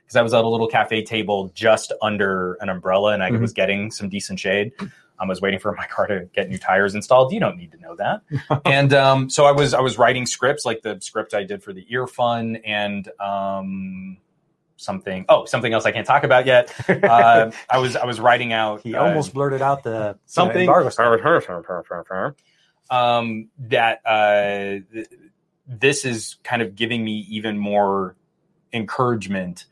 because I was at a little cafe table just under an umbrella and I Mhm. was getting some decent shade. I was waiting for my car to get new tires installed. You don't need to know that. *laughs* and um, so I was I was writing scripts like the script I did for the EarFun and um, something oh something else I can't talk about yet. *laughs* Uh, I was I was writing out he uh, almost blurted out the something the embargo stuff. um, that uh, th- this is kind of giving me even more encouragement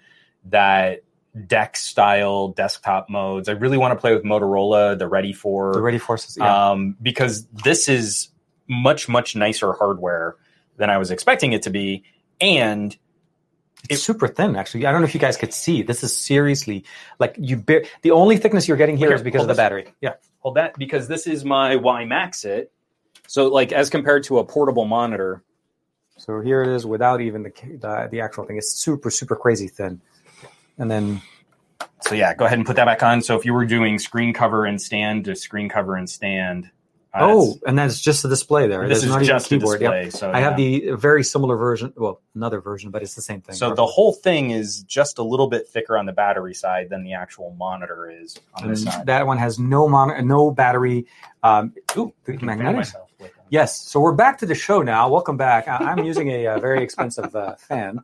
that deck style desktop modes. I really want to play with Motorola, the Ready for, The ready forces. Yeah. um, because this is much much nicer hardware than I was expecting it to be, and It's It- super thin, actually. I don't know if you guys could see. This is seriously like you. Bear, the only thickness you're getting here is because of the this. battery. Yeah. hold that because this is my Y Max it. So like as compared to a portable monitor, So here it is without even the the, the actual thing. It's super super crazy thin. And then So yeah, go ahead and put that back on. So if you were doing screen cover and stand to screen cover and stand, oh, and that's just the display there. this There's is a just a keyboard. Yeah. So I have the very similar version. Well, another version, but it's the same thing. So the whole thing is just a little bit thicker on the battery side than the actual monitor is on this side. that one has no mon- no battery. Um, ooh, magnetic. myself with them. Yes. So we're back to the show now. Welcome back. I- I'm using a, uh very expensive uh, fan.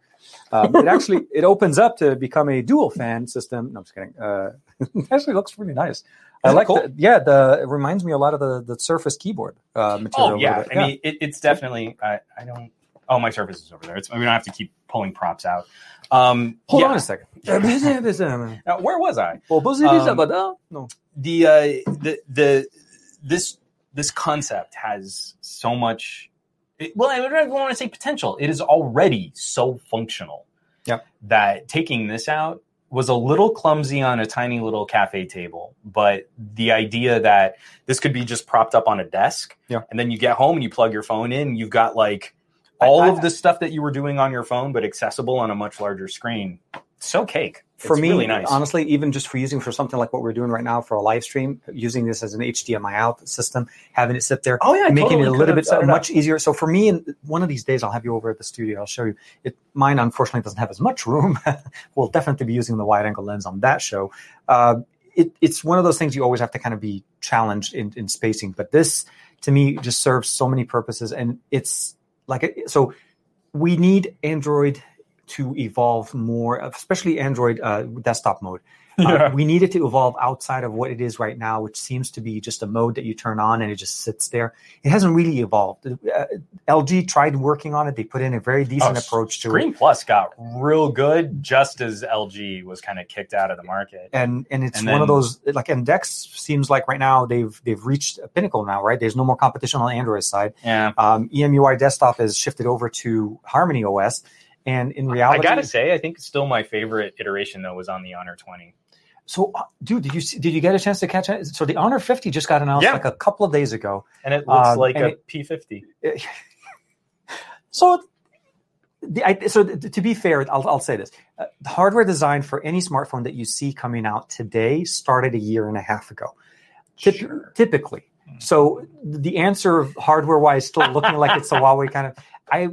Um, it actually it opens up to become a dual fan system. No, I'm just kidding. Uh, *laughs* it actually looks really nice. I like cool? the, yeah. The it reminds me a lot of the the Surface keyboard uh, material. Oh a yeah. I mean it, it's definitely. I, I don't. Oh, my Surface is over there. It's, we don't have to keep pulling props out. Um, hold yeah. on a second. *laughs* Now, where was I? well, Um, uh, no. the uh, the the this this concept has so much. It, well, I don't want to say potential. It is already so functional. Yep. That taking this out was a little clumsy on a tiny little cafe table, but the idea that this could be just propped up on a desk, Yeah. and then you get home and you plug your phone in, you've got like all I- of the stuff that you were doing on your phone, but accessible on a much larger screen. So cake for It's me, really nice. honestly, even just for using for something like what we're doing right now for a live stream, using this as an HDMI out system, having it sit there, oh yeah, making totally it a little bit up. much easier. So for me, and one of these days, I'll have you over at the studio. I'll show you. It mine unfortunately doesn't have as much room. *laughs* we'll definitely be using the wide angle lens on that show. Uh, it, it's one of those things you always have to kind of be challenged in, in spacing. But this, to me, just serves so many purposes, and it's like a, so. We need Android to evolve more, especially Android uh, desktop mode. *laughs* Uh, we need it to evolve outside of what it is right now, which seems to be just a mode that you turn on and it just sits there. It hasn't really evolved. Uh, LG tried working on it. They put in a very decent Oh, approach to it. Screen Plus got real good just as LG was kind of kicked out of the market. And and it's And one of those like Index seems like right now they've they've reached a pinnacle now, right? There's no more competition on the Android side. Yeah. Um, EMUI desktop has shifted over to Harmony OS, and in reality, I gotta say, I think still my favorite iteration though was on the Honor 20. so uh, dude, did you see, did you get a chance to catch it? So the Honor 50 just got announced Yeah. like a couple of days ago. And it looks Um, like a it- P50. *laughs* So, the, I, so th- to be fair, I'll, I'll say this: uh, the hardware design for any smartphone that you see coming out today started a year and a half ago, Typ- Sure. typically. So the answer, hardware-wise, still looking like it's a *laughs* Huawei kind of. I,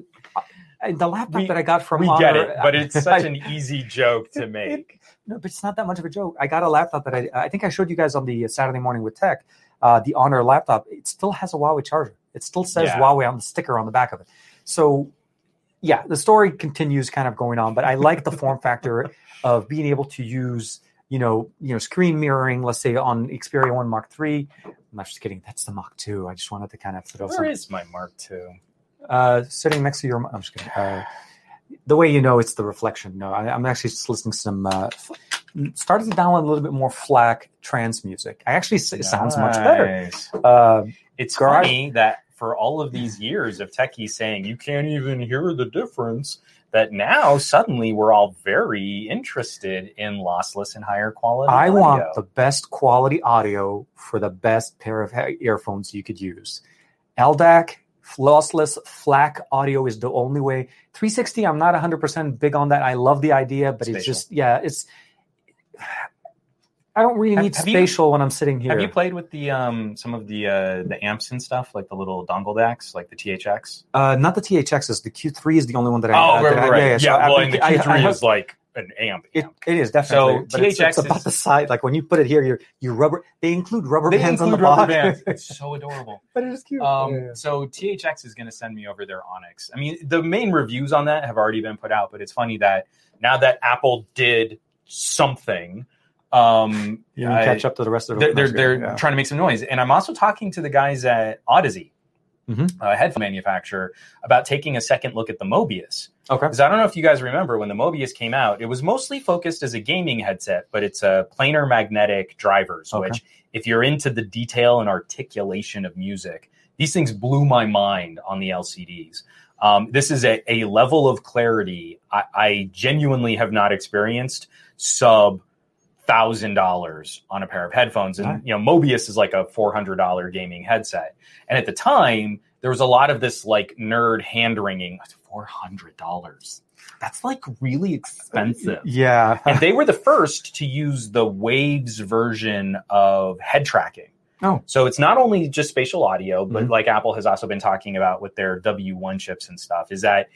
I the laptop We- that I got from We Honor, get it, but it's *laughs* such an easy joke to *laughs* make. no, but it's not that much of a joke. I got a laptop that I, I think I showed you guys on the Saturday morning with tech. Uh, the Honor laptop, it still has a Huawei charger. It still says Yeah. Huawei on the sticker on the back of it. So, yeah, the story continues kind of going on. But I like the form factor *laughs* of being able to use, you know, you know, screen mirroring. Let's say on Xperia One Mark Three. I'm not just kidding. That's the Mark Two. I just wanted to kind of throw Where some is my Mark II? Uh, sitting next to your. I'm just kidding. Uh, the way you know it's the reflection. No, I, I'm actually just listening to some. Uh, f- started to download a little bit more FLAC trance music. I actually it sounds much better. Uh, It's Garage- funny that for all of these years of techies saying you can't even hear the difference, that now suddenly we're all very interested in lossless and higher quality. I audio. want the best quality audio for the best pair of he- earphones you could use. LDAC, lossless FLAC audio is the only way. 360, I'm not 100% big on that. I love the idea, but it's just yeah, it's. I don't really Have- need have you- spatial when I'm sitting here. Have you played with the um some of the uh the amps and stuff like the little dongle decks like the THX? Uh, not the THXs. The Q3 is the only one that I. Oh, uh, right, that I- right, right. Yeah, Yeah, so I've well, been- and the I- I Q3 have- is like an amp. It, amp. it is definitely. So but it's, it's about is- the side. Like when you put it here, you you rubber. They include rubber They bands include on the rubber bottom. bands. It's *laughs* so adorable. but it is cute. Um, Yeah. So THX is going to send me over their Onyx. I mean, the main reviews on that have already been put out, but it's funny that now that Apple did something, um, You can I- catch up to the rest of the. they're they're, they're yeah. trying to make some noise. And I'm also talking to the guys at Audeze, Mhm. a headphone manufacturer, about taking a second look at the Mobius. Okay. Because I don't know if you guys remember when the Mobius came out, it was mostly focused as a gaming headset, but it's a planar magnetic drivers, Okay. which, if you're into the detail and articulation of music, these things blew my mind on the LCDs. Um, this is a, a level of clarity I, I genuinely have not experienced sub thousand dollars on a pair of headphones. And you know, Mobius is like a four hundred dollar gaming headset. And at the time, there was a lot of this like nerd hand wringing. Four hundred dollars. That's like really expensive. Yeah. *laughs* and they were the first to use the Waves version of head tracking. Oh. So it's not only just spatial audio, but Mhm. like Apple has also been talking about with their W1 chips and stuff, is that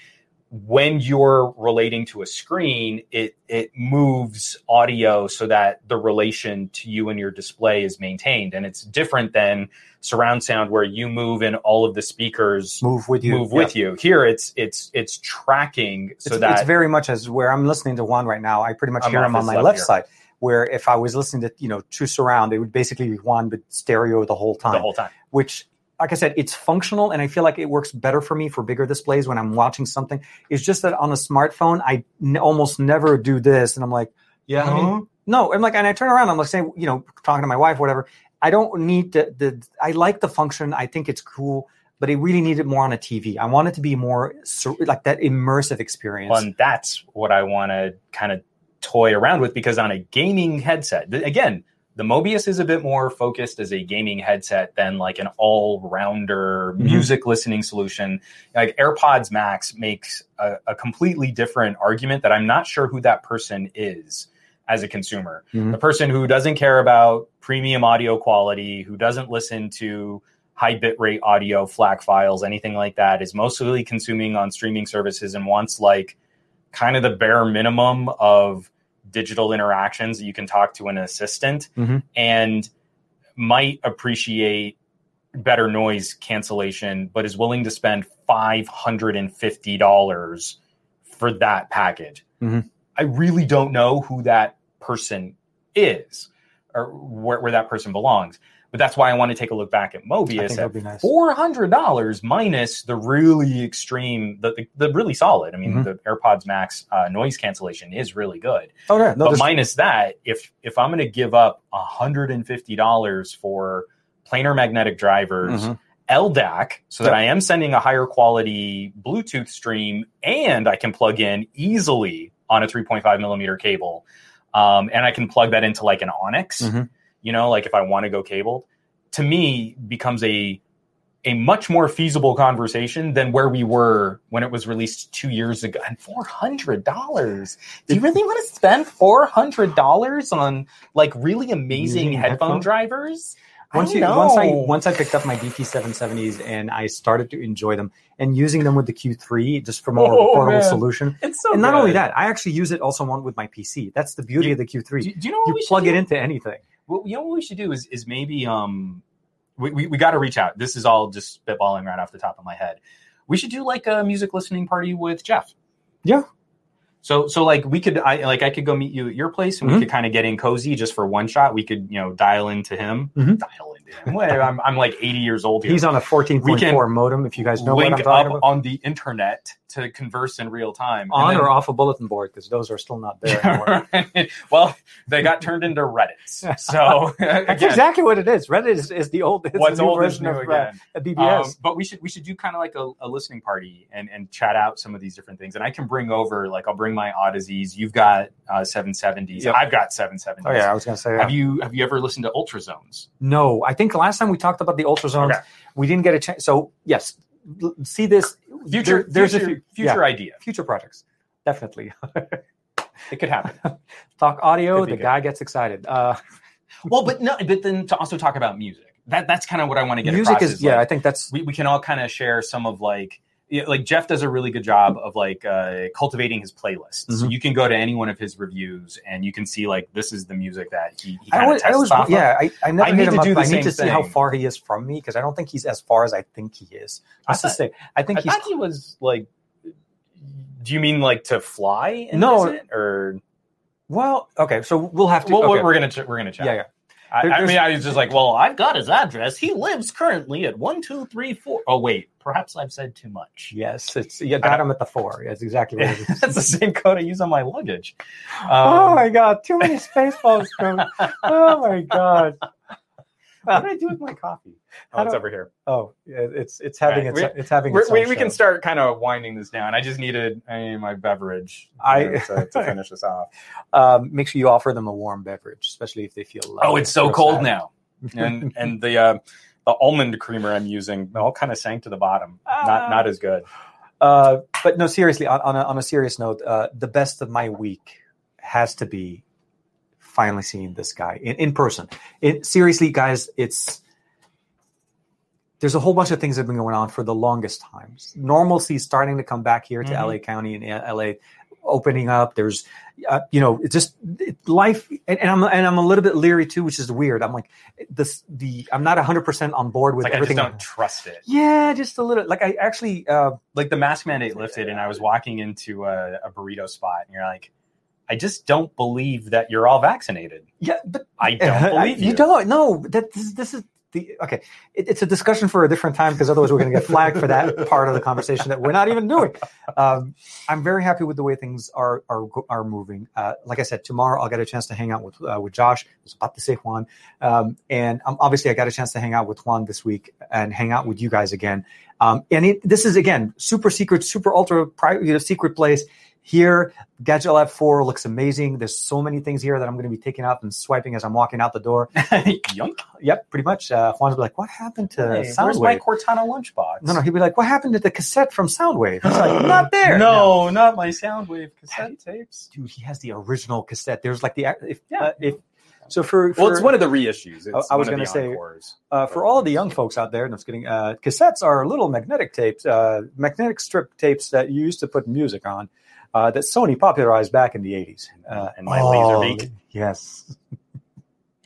when you're relating to a screen, it it moves audio so that the relation to you and your display is maintained. And it's different than surround sound where you move and all of the speakers move with you. move with you. Here it's it's it's tracking so it's, that it's very much as where I'm listening to one right now. I pretty much I'm hear him on my left left side. Where if I was listening to you know true surround, it would basically be one but stereo the whole time. the whole time. which like I said, it's functional and I feel like it works better for me for bigger displays when I'm watching something. It's just that on a smartphone, I n- almost never do this. And I'm like, Yeah. no, I'm like, and I turn around, I'm like saying, you know, talking to my wife, whatever. I don't need the, the I like the function. I think it's cool, but it really needed more on a TV. I want it to be more sur- like that immersive experience. Well, and that's what I want to kind of toy around with because on a gaming headset, again, the Mobius is a bit more focused as a gaming headset than like an all-rounder Mhm. music listening solution. Like AirPods Max makes a, a completely different argument that I'm not sure who that person is as a consumer. Mhm. The person who doesn't care about premium audio quality, who doesn't listen to high bitrate audio, FLAC files, anything like that, is mostly consuming on streaming services and wants like kind of the bare minimum of digital interactions that you can talk to an assistant Mhm. and might appreciate better noise cancellation, but is willing to spend $550 for that package. Mhm. I really don't know who that person is or where, where that person belongs. But that's why I want to take a look back at Mobius at nice. four hundred dollars minus the really extreme, the, the, the really solid. I mean, Mhm. the AirPods Max uh, noise cancellation is really good. Oh yeah, no, but this- minus that, if if I'm going to give up hundred and fifty dollars for planar magnetic drivers, Mhm. LDAC, so that. I am sending a higher quality Bluetooth stream, and I can plug in easily on a 3.5 millimeter cable, um, and I can plug that into like an Onyx. Mhm. You know, like if I want to go cabled, to me becomes a a much more feasible conversation than where we were when it was released two years ago. And four hundred dollars. Do you really want to spend four hundred dollars on like really amazing headphone headphone? drivers? once I you once I once I picked up my DT770s and I started to enjoy them and using them with the Q3 just for more Oh, a portable man. solution. it's so and not only that, I actually use it also on with my PC. That's the beauty You- of the Q3. Do, do you know what you plug do? it into anything. You know what we should do is is maybe um we, we, we got to reach out. This is all just spitballing right off the top of my head. We should do like a music listening party with Jeff. Yeah. So so like we could I like I could go meet you at your place and Mhm. we could kind of get in cozy just for one shot. We could you know dial into him. Mhm. Dial into him. Well, I'm I'm like 80 years old here. He's on a 14.4 modem. If you guys know what link I'm talking up about, on the internet to converse in real time. on And or off a bulletin board because those are still not there *laughs* anymore. well, they got turned into Reddits. *laughs* So That's *laughs* again, exactly what it is. Reddit is, is the old. It's what's old is new of uh, again. a BBS. Um, but we should we should do kind of like a, a listening party and and chat out some of these different things. And I can bring over like I'll bring my Audezes. You've got uh, 770s. Yep. I've got 770s. oh yeah, I was gonna say. Have uh, you have you ever listened to Ultrasones? No, I think last time we talked about the Ultrasones, Okay. we didn't get a chance. So yes, see this Future there- there's future, a few, future yeah, idea. future projects, definitely. *laughs* It could happen. Talk audio, the good. guy gets excited. Uh, *laughs* well, but no, but then to also talk about music. That that's kind of what I want to get music across. is yeah, like, I think that's we, we can all kind of share some of like yeah, like Jeff does a really good job of like uh, cultivating his playlists. So Mhm. you can go to any one of his reviews and you can see like this is the music that he, he I kind of always, I tests always off of. yeah, I, I never I need him to up. do the I need same to see how far he is from me because I don't think he's as far as I think he is. I That's thought- say, I think I he's thought he was like. Do you mean like to fly? No. visit? or well. Okay, so we'll have to. well, okay. we're gonna ch- we're gonna chat. yeah, yeah. I, I mean, I was just like, well, I've got his address. He lives currently at one two three four. Oh wait, perhaps I've said too much. Yes, it's you got him at the four. That's exactly what it is. *laughs* That's the same code I use on my luggage. oh Um, my god, too many *laughs* spaceballs. Oh my god. *laughs* What did I do with my coffee? How it's over here. Oh, it's it's having Right, its it's having its we we can start kind of winding this down. I just needed I my beverage I- to, to *laughs* finish this off. Um, make sure you offer them a warm beverage, especially if they feel. Oh, it's so cold sad. now, and and the uh, the almond creamer I'm using all kind of sank to the bottom. Ah. Not not as good. Uh, but no, seriously. On, on a on a serious note, uh, the best of my week has to be finally seeing this guy in, in person. It seriously, guys, it's there's a whole bunch of things that have been going on for the longest times. Normalcy is starting to come back here to Mhm. LA County and LA opening up. There's, uh, you know, it's just it, life, and, and I'm and I'm a little bit leery too, which is weird. I'm like this the I'm not 100 percent on board with like I just don't trust it. yeah, just a little. Like I actually, uh, Like the mask mandate lifted, and I was walking into a, a burrito spot, and you're like, I just don't believe that you're all vaccinated. yeah, but I don't *laughs* believe you. you don't. No, that this, this is the okay, it, it's a discussion for a different time because otherwise we're going to get flagged for that part of the conversation that we're not even doing. Um, I'm very happy with the way things are are are moving. Uh, like I said, tomorrow I'll get a chance to hang out with uh, with Josh. Was about to say Juan, um, and um, obviously I got a chance to hang out with Juan this week and hang out with you guys again. Um, and it, this is again super secret, super ultra private, you know, secret place. Here, Gadget Lab 4 looks amazing. There's so many things here that I'm going to be taking out and swiping as I'm walking out the door. *laughs* Yunk. Yep, pretty much. Uh, Juan's be like, "What happened to Hey, where's my Soundwave?" Cortana lunchbox? No, no, he'd be like, "What happened to the cassette from Soundwave?" It's like, *gasps* "Not there." No, not my Soundwave cassette tapes. dude, he has the original cassette. There's like the if Yeah. uh, if so for, for Well, it's one of the reissues. It's I- I was gonna say, encores. uh, for all of the young folks out there, and it's getting uh, cassettes are little magnetic tapes, uh, magnetic strip tapes that you used to put music on. Uh, that Sony popularized back in the 80s. Uh, and my oh, Laserbeak. Yes. *laughs*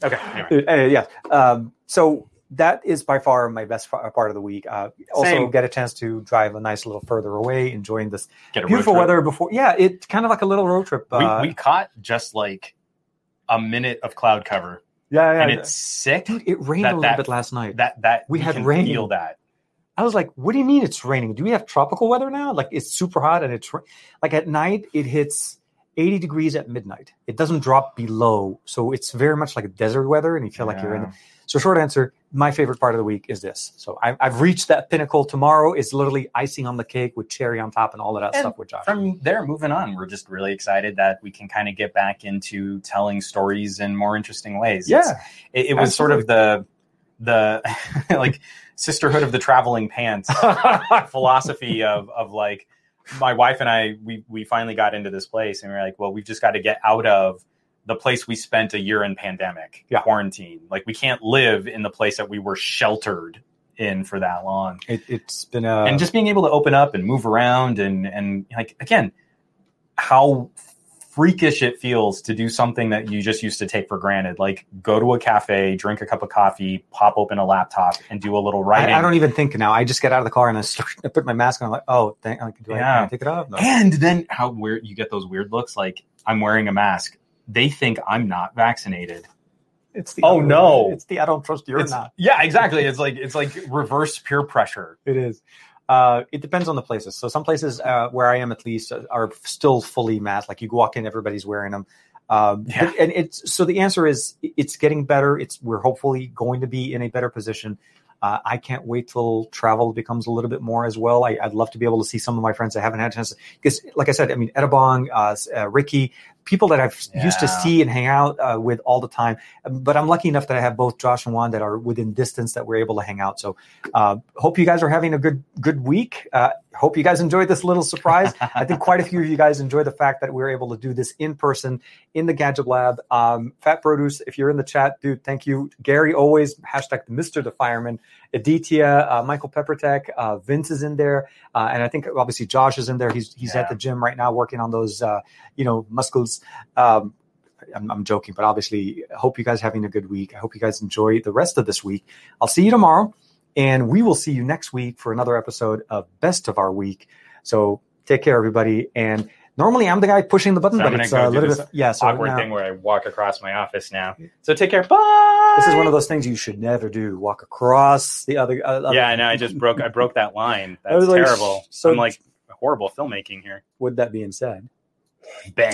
Okay. Anyway. Uh, yeah. Um, so that is by far my best part of the week. Uh, also, Same. get a chance to drive a nice little further away, enjoying this beautiful weather before. Yeah, it's kind of like a little road trip. Uh, we, we caught just like a minute of cloud cover, yeah, yeah. and it's sick. Dude, it rained a little that- bit last night. That that We had rain. Feel that. I was like, "What do you mean it's raining? Do we have tropical weather now? Like it's super hot and it's like at night it hits 80 degrees at midnight. It doesn't drop below, so it's very much like desert weather, and you feel like you're in. Yeah. So, short answer: my favorite part of the week is this. So, I, I've reached that pinnacle. Tomorrow is literally icing on the cake with cherry on top and all of that And stuff with Josh. From there, moving on, we're just really excited that we can kind of get back into telling stories in more interesting ways. It's- yeah, it, it was sort of the the *laughs* like sisterhood of the traveling pants *laughs* philosophy of of like my wife and I we we finally got into this place and we are like, well, we've just got to get out of the place we spent a year in pandemic Yeah. quarantine. Like we can't live in the place that we were sheltered in for that long. it, it's been a and just being able to open up and move around and and like again, how freakish it feels to do something that you just used to take for granted like go to a cafe drink a cup of coffee pop open a laptop and do a little writing I, I don't even think now. I just get out of the car and I, *laughs* start, I put my mask on. I'm like, oh, thank, like, do I, Yeah. can I take it off? No. And then how weird you get those weird looks like I'm wearing a mask. They think I'm not vaccinated. It's the Oh, other- no. It's the I don't trust you're It's- not. Yeah, exactly. It's like it's like reverse peer pressure. It is. Uh, it depends on the places. So some places uh, where I am, at least, uh, are still fully masked. Like you walk in, everybody's wearing them. Um, Yeah. and it's so the answer is it's getting better. It's we're hopefully going to be in a better position. Uh, I can't wait till travel becomes a little bit more as well. I, I'd love to be able to see some of my friends I haven't had a chance to. Because, like I said, I mean, Edabong, uh, uh, Ricky, people that I've used to see and hang out uh, with all the time. But I'm lucky enough that I have both Josh and Juan that are within distance that we're able to hang out. So, uh, hope you guys are having a good good week. Uh, hope you guys enjoyed this little surprise. I think quite a few of you guys enjoy the fact that we're able to do this in person in the Gadget Lab. Um, Fat Produce, if you're in the chat, dude, thank you. Gary, always hashtag Mr. the Fireman. Aditya, uh, Michael Peppertech, uh, Vince is in there, uh, and I think obviously Josh is in there. He's he's Yeah. at the gym right now working on those uh, you know muscles. Um, I'm, I'm joking, but obviously, I hope you guys are having a good week. I hope you guys enjoy the rest of this week. I'll see you tomorrow, and we will see you next week for another episode of Best of Our Week. So take care, everybody. And normally I'm the guy pushing the button, So I'm but it's go a little bit yeah. So Awkward now- thing where I walk across my office now. So take care. Bye. this is one of those things you should never do. Walk across the other. Uh, Yeah, I know. I just broke. I broke that line. *laughs* Was That's like, terrible. so- I'm like horrible filmmaking here. With that being said. Bang.